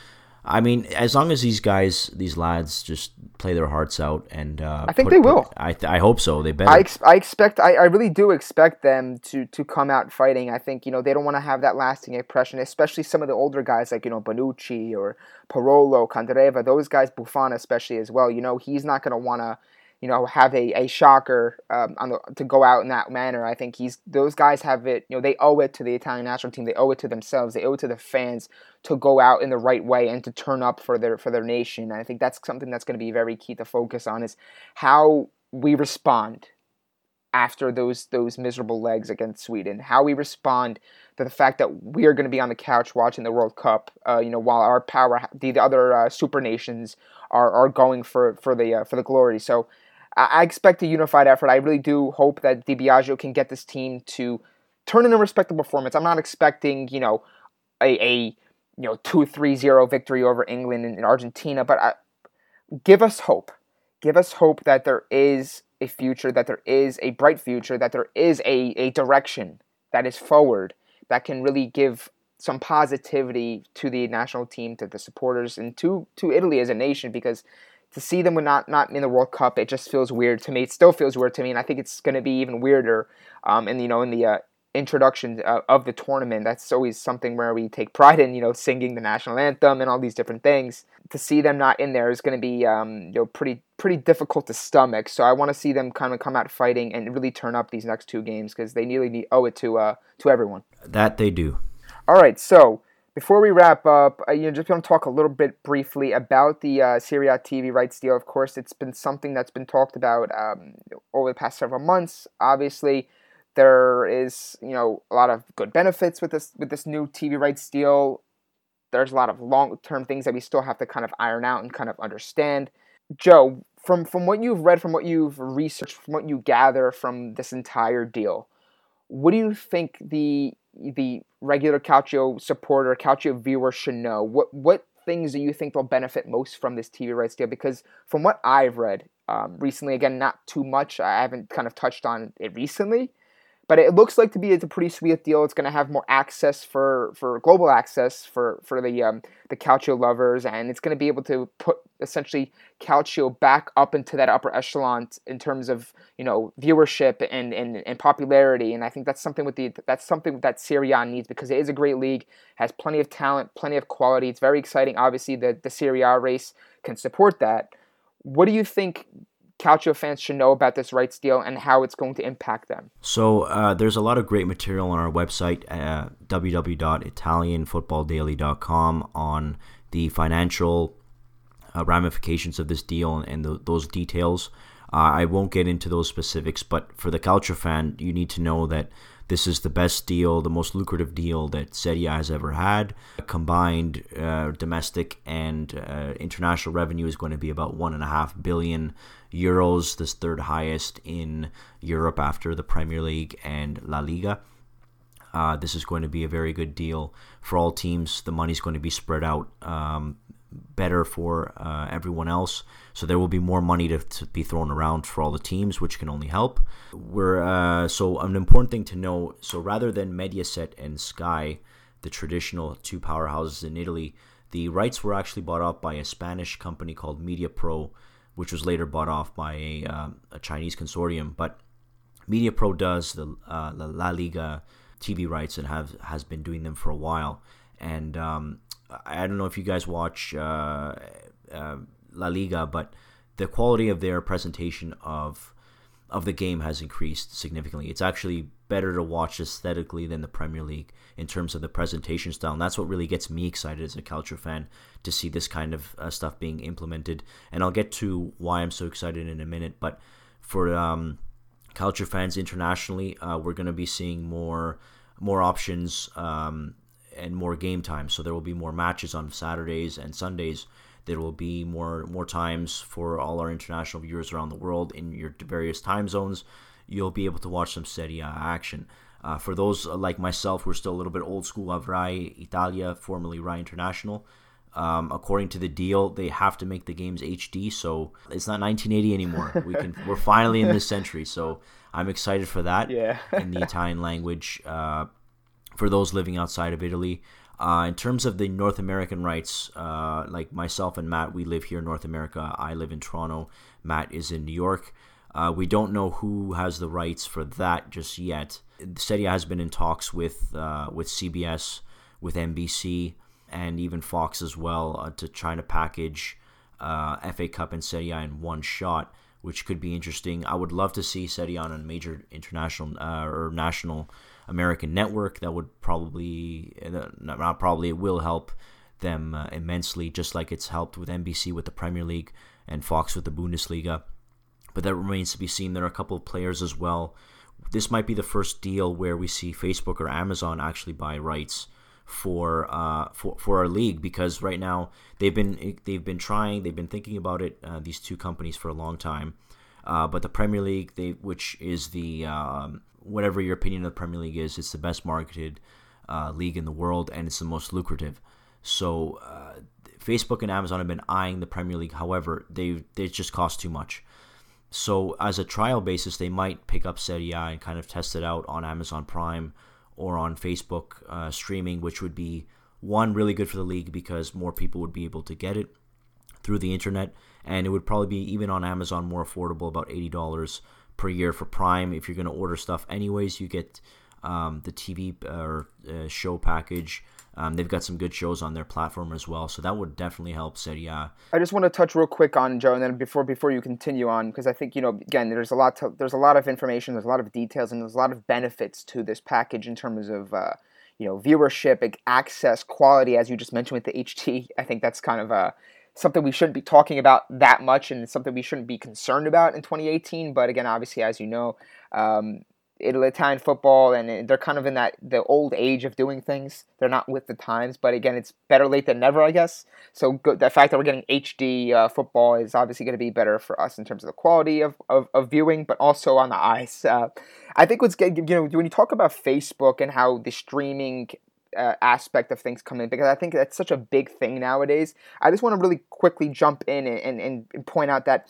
I mean, as long as these guys, these lads, just play their hearts out, and uh, I think put, they will. Put, I, I hope so. They better. I, ex- I expect. I, I really do expect them to to come out fighting. I think you know they don't want to have that lasting impression, especially some of the older guys like you know Bonucci or Parolo, Candreva, those guys, Buffon especially as well. You know he's not going to want to you know, have a, a shocker um, on the, to go out in that manner. I think he's those guys have it. You know, they owe it to the Italian national team. They owe it to themselves. They owe it to the fans to go out in the right way and to turn up for their for their nation. And I think that's something that's going to be very key to focus on is how we respond after those those miserable legs against Sweden. How we respond to the fact that we are going to be on the couch watching the World Cup. Uh, you know, while our power the, the other uh, super nations are, are going for for the uh, for the glory. So I expect a unified effort. I really do hope that Di Biagio can get this team to turn in a respectable performance. I'm not expecting, you know, a, a you know 2-3-0 victory over England and, and Argentina, but I, give us hope. Give us hope that there is a future, that there is a bright future, that there is a, a direction that is forward that can really give some positivity to the national team, to the supporters, and to to Italy as a nation because to see them when not not in the World Cup, it just feels weird to me. It still feels weird to me, and I think it's going to be even weirder. Um, and you know, in the uh, introduction uh, of the tournament, that's always something where we take pride in. You know, singing the national anthem and all these different things. To see them not in there is going to be um, you know pretty pretty difficult to stomach. So I want to see them kind of come out fighting and really turn up these next two games because they nearly owe it to uh, to everyone. That they do. All right, so before we wrap up, uh, you know, just want to talk a little bit briefly about the uh, Serie A TV rights deal. Of course, it's been something that's been talked about um, over the past several months. Obviously, there is you know a lot of good benefits with this with this new TV rights deal. There's a lot of long term things that we still have to kind of iron out and kind of understand. Joe, from from what you've read, from what you've researched, from what you gather from this entire deal, what do you think the the regular Calcio supporter, Calcio viewer should know? What what things do you think will benefit most from this TV rights deal? Because from what I've read um, recently, again, not too much. I haven't kind of touched on it recently, but it looks like to be it's a pretty sweet deal. It's going to have more access for, for global access for for the um, the Calcio lovers, and it's going to be able to put essentially Calcio back up into that upper echelon in terms of you know viewership and, and, and popularity. And I think that's something with the that's something that Serie A needs because it is a great league, has plenty of talent, plenty of quality. It's very exciting. Obviously, the the Serie A race can support that. What do you think Calcio fans should know about this rights deal and how it's going to impact them? So uh, there's a lot of great material on our website, uh, www.italianfootballdaily.com, on the financial uh, ramifications of this deal and, and the, those details. Uh, I won't get into those specifics, but for the Calcio fan, you need to know that this is the best deal, the most lucrative deal that Serie A has ever had. Combined uh, domestic and uh, international revenue is going to be about one and a half billion euros, this third highest in Europe after the Premier League and La Liga. Uh, this is going to be a very good deal for all teams. The money's going to be spread out um, better for uh, everyone else. So there will be more money to, to, be thrown around for all the teams, which can only help. We're uh, so an important thing to know. So rather than Mediaset and Sky, the traditional two powerhouses in Italy, the rights were actually bought off by a Spanish company called MediaPro, which was later bought off by a, um, a Chinese consortium. But MediaPro does the, uh, La Liga TV rights and have has been doing them for a while. And um, I don't know if you guys watch uh, uh, La Liga, but the quality of their presentation of of the game has increased significantly. It's actually better to watch aesthetically than the Premier League in terms of the presentation style. And that's what really gets me excited as a calcio fan to see this kind of uh, stuff being implemented. And I'll get to why I'm so excited in a minute. But for um, Calcio fans internationally, uh, we're going to be seeing more more options um, and more game time. So there will be more matches on Saturdays and Sundays. There will be more more times for all our international viewers around the world in your various time zones. You'll be able to watch some Serie A action. Uh, for those like myself who are still a little bit old school of Rai Italia, formerly Rai International, Um, according to the deal, they have to make the games HD, so it's not 1980 anymore. We can *laughs* we're finally in this century, so I'm excited for that. Yeah. in the Italian language, uh, for those living outside of Italy. Uh, in terms of the North American rights, uh, like myself and Matt, we live here in North America. I live in Toronto. Matt is in New York. Uh, we don't know who has the rights for that just yet. Serie A has been in talks with uh, with CBS, with NBC, and even Fox as well uh, to try to package uh, FA Cup and Serie A in one shot, which could be interesting. I would love to see Serie A on a major international or national American network. That would probably, uh, not probably, it will help them uh, immensely, just like it's helped with NBC with the Premier League and Fox with the Bundesliga. But that remains to be seen. There are a couple of players as well. This might be the first deal where we see Facebook or Amazon actually buy rights for uh, for for our league because right now they've been they've been trying they've been thinking about it uh, these two companies for a long time uh, but the Premier League they which is the um, whatever your opinion of the Premier League is it's the best marketed uh, league in the world and it's the most lucrative. So uh, Facebook and Amazon have been eyeing the Premier League. However they they just cost too much. So as a trial basis they might pick up Serie A and kind of test it out on Amazon Prime or on Facebook uh, streaming, which would be one really good for the league because more people would be able to get it through the internet, and it would probably be even on Amazon more affordable, about eighty dollars per year for Prime. If you're going to order stuff anyways, you get um, the TV or uh, show package. Um, they've got some good shows on their platform as well, so that would definitely help Serie A. I just want to touch real quick on Joe, and then before before you continue on, because I think you know again, there's a lot to, there's a lot of information, there's a lot of details, and there's a lot of benefits to this package in terms of uh, you know viewership, access, quality, as you just mentioned with the HD. I think that's kind of a something we shouldn't be talking about that much, and something we shouldn't be concerned about in 2018. But again, obviously, as you know, um, Italian football, and they're kind of in that the old age of doing things. They're not with the times, but again, it's better late than never, I guess. So good, the fact that we're getting HD uh, football is obviously going to be better for us in terms of the quality of, of, of viewing, but also on the eyes. Uh, I think what's you know when you talk about Facebook and how the streaming uh, aspect of things come in because I think that's such a big thing nowadays. I just want to really quickly jump in and, and, and point out that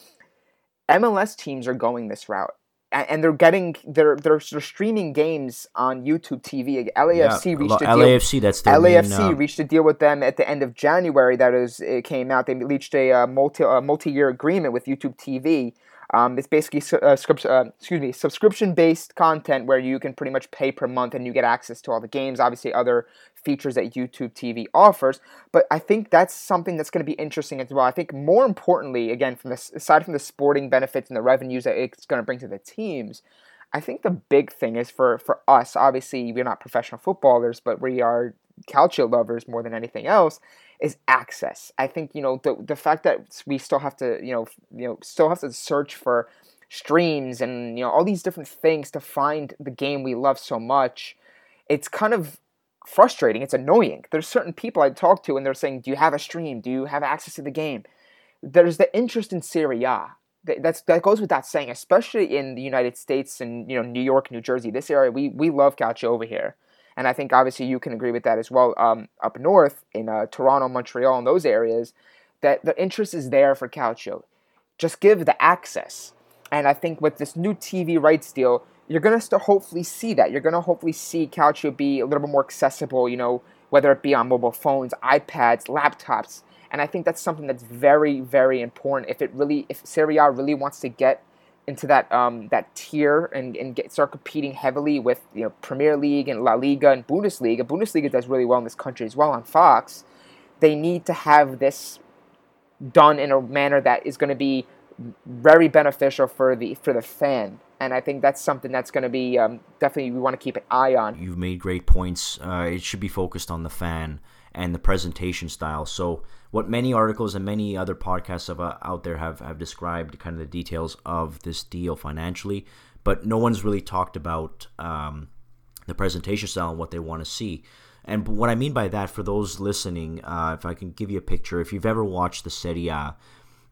MLS teams are going this route and they're getting they're, they're they're streaming games on YouTube TV. LAFC yeah, reached a deal. LAFC that's their LAFC main, uh... reached a deal with them at the end of January. That is, it came out. They reached a uh, multi a multi year agreement with YouTube TV um, it's basically uh, uh, excuse me subscription based content where you can pretty much pay per month and you get access to all the games. Obviously, other features that YouTube TV offers. But I think that's something that's going to be interesting as well. I think more importantly, again, from this aside from the sporting benefits and the revenues that it's going to bring to the teams. I think the big thing is for, for us, obviously, we're not professional footballers, but we are calcio lovers more than anything else is access. I think you know the the fact that we still have to you know you know still have to search for streams and you know all these different things to find the game we love so much. It's kind of frustrating. It's annoying. There's certain people I talk to and they're saying, "Do you have a stream? Do you have access to the game?" There's the interest in Serie A. That's that goes without saying, especially in the United States and you know New York, New Jersey. This area we we love calcio over here and I think obviously you can agree with that as well. Um, up north in uh, Toronto, Montreal, and those areas, that the interest is there for Calcio. Just give the access, and I think with this new TV rights deal, you're gonna start hopefully see that. You're gonna hopefully see Calcio be a little bit more accessible. You know, whether it be on mobile phones, iPads, laptops, and I think that's something that's very, very important. If it really, if Serie A really wants to get into that um, that tier and, and get, start competing heavily with you know Premier League and La Liga and Bundesliga. Bundesliga does really well in this country as well on Fox. They need to have this done in a manner that is going to be very beneficial for the for the fan. And I think that's something that's going to be um, definitely we want to keep an eye on. You've made great points. Uh, it should be focused on the fan and the presentation style. So what many articles and many other podcasts have, uh, out there have, have described kind of the details of this deal financially, but no one's really talked about um, the presentation style and what they want to see. And what I mean by that, for those listening, uh, if I can give you a picture, if you've ever watched the Serie A,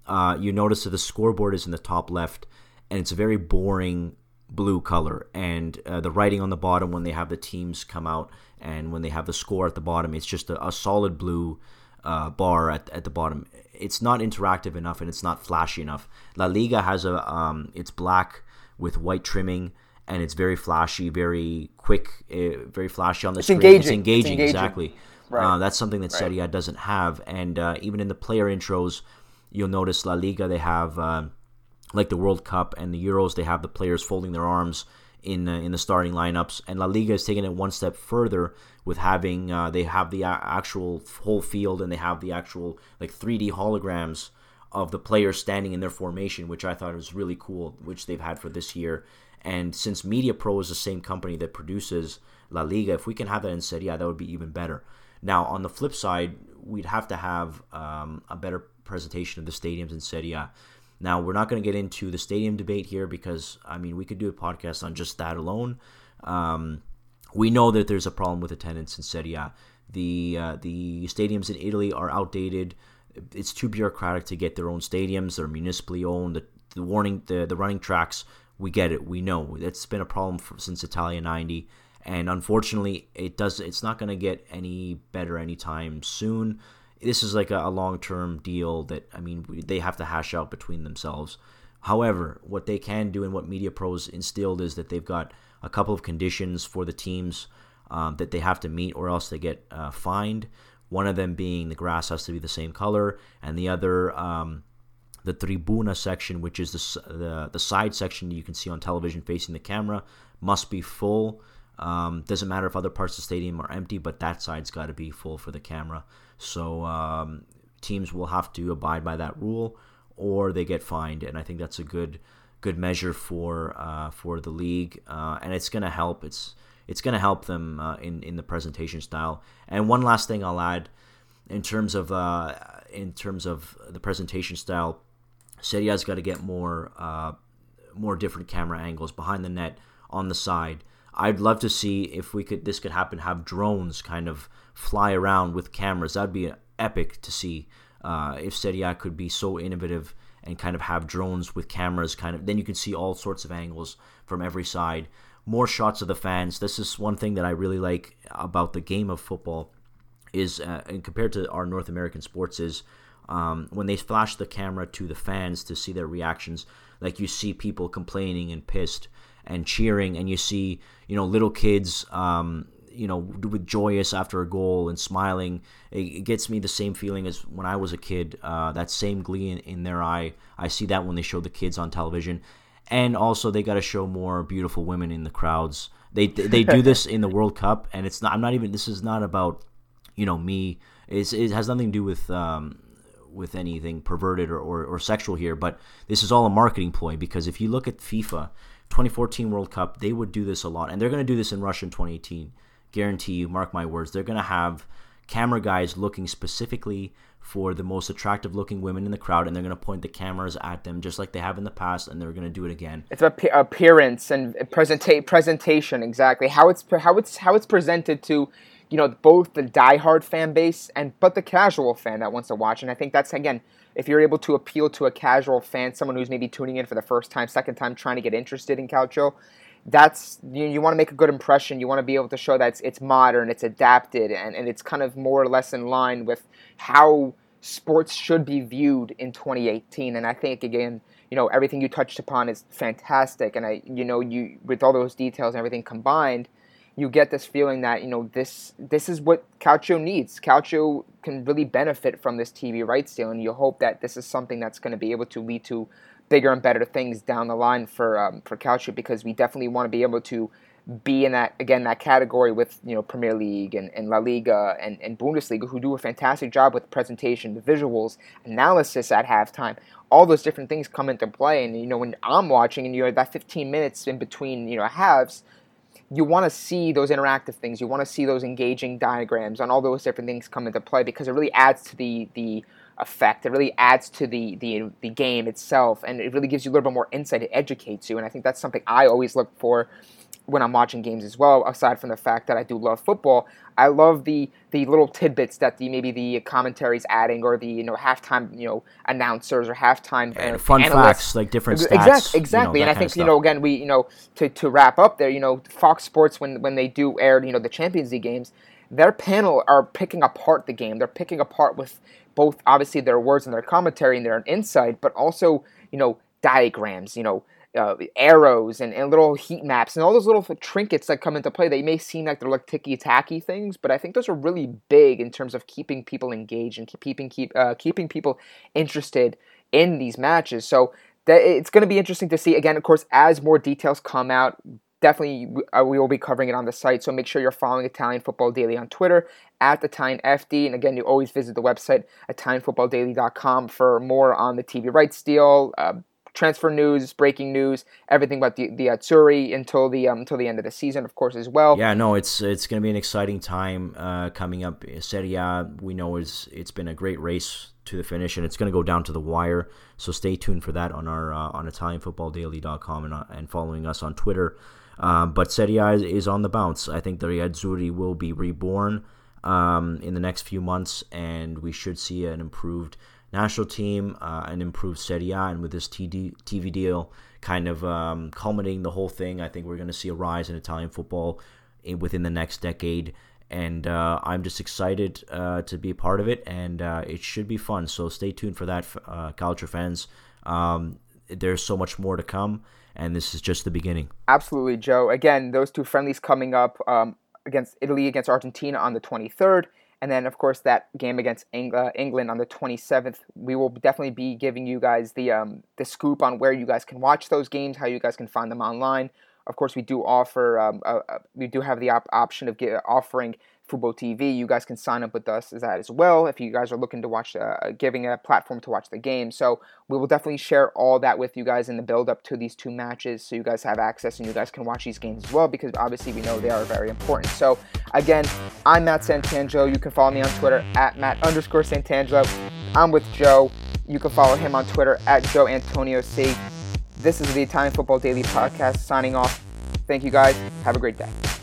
uh, you notice that the scoreboard is in the top left, and it's a very boring blue color, and uh, the writing on the bottom when they have the teams come out and when they have the score at the bottom, it's just a, a solid blue uh, bar at, at the bottom. It's not interactive enough and it's not flashy enough. La Liga has a um, it's black with white trimming and it's very flashy, very quick, uh, very flashy on the it's screen. Engaging. It's engaging, it's engaging. exactly. Right. Uh, that's something that Serie A doesn't have, and uh, even in the player intros, you'll notice La Liga they have uh, like the World Cup and the Euros, they have the players folding their arms in uh, in the starting lineups, and La Liga is taking it one step further with having uh, they have the actual whole field and they have the actual like 3D holograms of the players standing in their formation, which I thought was really cool, which they've had for this year. And since Media Pro is the same company that produces La Liga, if we can have that in Serie that would be even better. Now, on the flip side, we'd have to have um, a better presentation of the stadiums in Serie A. Now, we're not going to get into the stadium debate here because, I mean, we could do a podcast on just that alone. Um, we know that there's a problem with attendance in Serie A. The, uh, the stadiums in Italy are outdated. It's too bureaucratic to get their own stadiums. They're municipally owned. The, the warning, the, the running tracks, we get it. We know. It's been a problem for, since Italia 90 and unfortunately it does it's not going to get any better anytime soon this is like a, a long-term deal that i mean they have to hash out between themselves. However what they can do and what MediaPro's instilled is that they've got a couple of conditions for the teams um, that they have to meet or else they get uh, fined. One of them being the grass has to be the same color and the other um, the tribuna section which is the, the, the side section you can see on television facing the camera must be full. Um, doesn't matter if other parts of the stadium are empty, but that side's got to be full for the camera. So um, teams will have to abide by that rule, or they get fined. And I think that's a good good measure for uh, for the league, uh, and it's going to help. It's it's going to help them uh, in in the presentation style. And one last thing I'll add, in terms of uh, in terms of the presentation style, Serie A's got to get more uh, more different camera angles behind the net, on the side. I'd love to see if we could this could happen. Have drones kind of fly around with cameras. That'd be epic to see. Uh, if Serie could be so innovative and kind of have drones with cameras, kind of then you can see all sorts of angles from every side. More shots of the fans. This is one thing that I really like about the game of football. Is uh, and compared to our North American sports is um, when they flash the camera to the fans to see their reactions. Like you see people complaining and pissed and cheering, and you see you know little kids. Um, you know, with joyous after a goal and smiling, it, it, gets me the same feeling as when I was a kid. Uh, that same glee in, in their eye. I see that when they show the kids on television, and also they got to show more beautiful women in the crowds. They they do this in the World Cup, and it's not. I'm not even. This is not about you know me. It's, it has nothing to do with um, with anything perverted or, or, or sexual here, but this is all a marketing ploy because if you look at FIFA 2014 World Cup, they would do this a lot, and they're going to do this in Russia in 2018. Guarantee you, mark my words. They're going to have camera guys looking specifically for the most attractive looking women in the crowd, and they're going to point the cameras at them just like they have in the past, and they're going to do it again. It's about appearance and presenta- presentation exactly how it's how it's how it's presented to you know both the diehard fan base and but the casual fan that wants to watch, and I think that's again if you're able to appeal to a casual fan, someone who's maybe tuning in for the first time, second time, trying to get interested in Calcio, that's you, you want to make a good impression. You want to be able to show that it's, it's modern, it's adapted, and, and it's kind of more or less in line with how sports should be viewed in 2018. And I think again, you know, everything you touched upon is fantastic. And I, you know, you with all those details and everything combined, you get this feeling that you know this this is what Calcio needs. Calcio can really benefit from this TV rights deal, and you hope that this is something that's going to be able to lead to bigger and better things down the line for um, for Calcio because we definitely want to be able to be in that again that category with you know Premier League and, and La Liga and, and Bundesliga who do a fantastic job with presentation, the visuals, analysis at halftime. All those different things come into play, and you know when I'm watching and you're that 15 minutes in between you know halves you want to see those interactive things. You want to see those engaging diagrams and all those different things come into play because it really adds to the the effect. It really adds to the the the game itself, and it really gives you a little bit more insight. It educates you, and I think that's something I always look for when I'm watching games as well. Aside from the fact that I do love football, I love the the little tidbits that the maybe the commentaries adding or the you know halftime you know announcers or halftime and uh, fun analysts. facts like different stats. Exactly, exactly. You know, and I think you know again we you know to, to wrap up there you know Fox Sports when when they do air you know the Champions League games their panel are picking apart the game. They're picking apart with both obviously their words and their commentary and their insight, but also you know diagrams, you know uh, arrows and, and little heat maps and all those little trinkets that come into play. They may seem like they're like ticky tacky things, but I think those are really big in terms of keeping people engaged and keeping keep uh, keeping people interested in these matches. So that it's going to be interesting to see. Again, of course, as more details come out, definitely uh, we will be covering it on the site. So make sure you're following Italian Football Daily on Twitter at Italian FD. And again, you always visit the website ItalianFootballDaily.com for more on the TV rights deal. Uh, transfer news, breaking news, everything about the the Azzurri until the um, until the end of the season, of course, as well. Yeah, no, it's it's going to be an exciting time uh, coming up. Serie A, we know it's it's been a great race to the finish, and it's going to go down to the wire. So stay tuned for that on our uh, on ItalianFootballDaily.com and uh, and following us on Twitter. Um, but Serie A is, is, on the bounce. I think the Azzurri will be reborn um, in the next few months, and we should see an improved national team, uh, an improved Serie A, and with this TD, TV deal kind of um, culminating the whole thing, I think we're going to see a rise in Italian football in, within the next decade. And uh, I'm just excited uh, to be a part of it, and uh, it should be fun. So stay tuned for that, uh, Calcio fans. Um, there's so much more to come, and this is just the beginning. Absolutely, Joe. Again, those two friendlies coming up um, against Italy against Argentina on the 23rd, and then, of course, that game against Eng- uh, England on the 27th, we will definitely be giving you guys the um, the scoop on where you guys can watch those games, how you guys can find them online. Of course, we do offer, um, uh, we do have the op- option of get, offering Fubo TV. You guys can sign up with us as that as well if you guys are looking to watch, uh, giving a platform to watch the game. So we will definitely share all that with you guys in the build up to these two matches, so you guys have access and you guys can watch these games as well because obviously we know they are very important. So again, I'm Matt Santangelo. You can follow me on Twitter at Matt underscore Santangelo. I'm with Joe. You can follow him on Twitter at Joe Antonio C. This is the Italian Football Daily Podcast signing off. Thank you guys. Have a great day.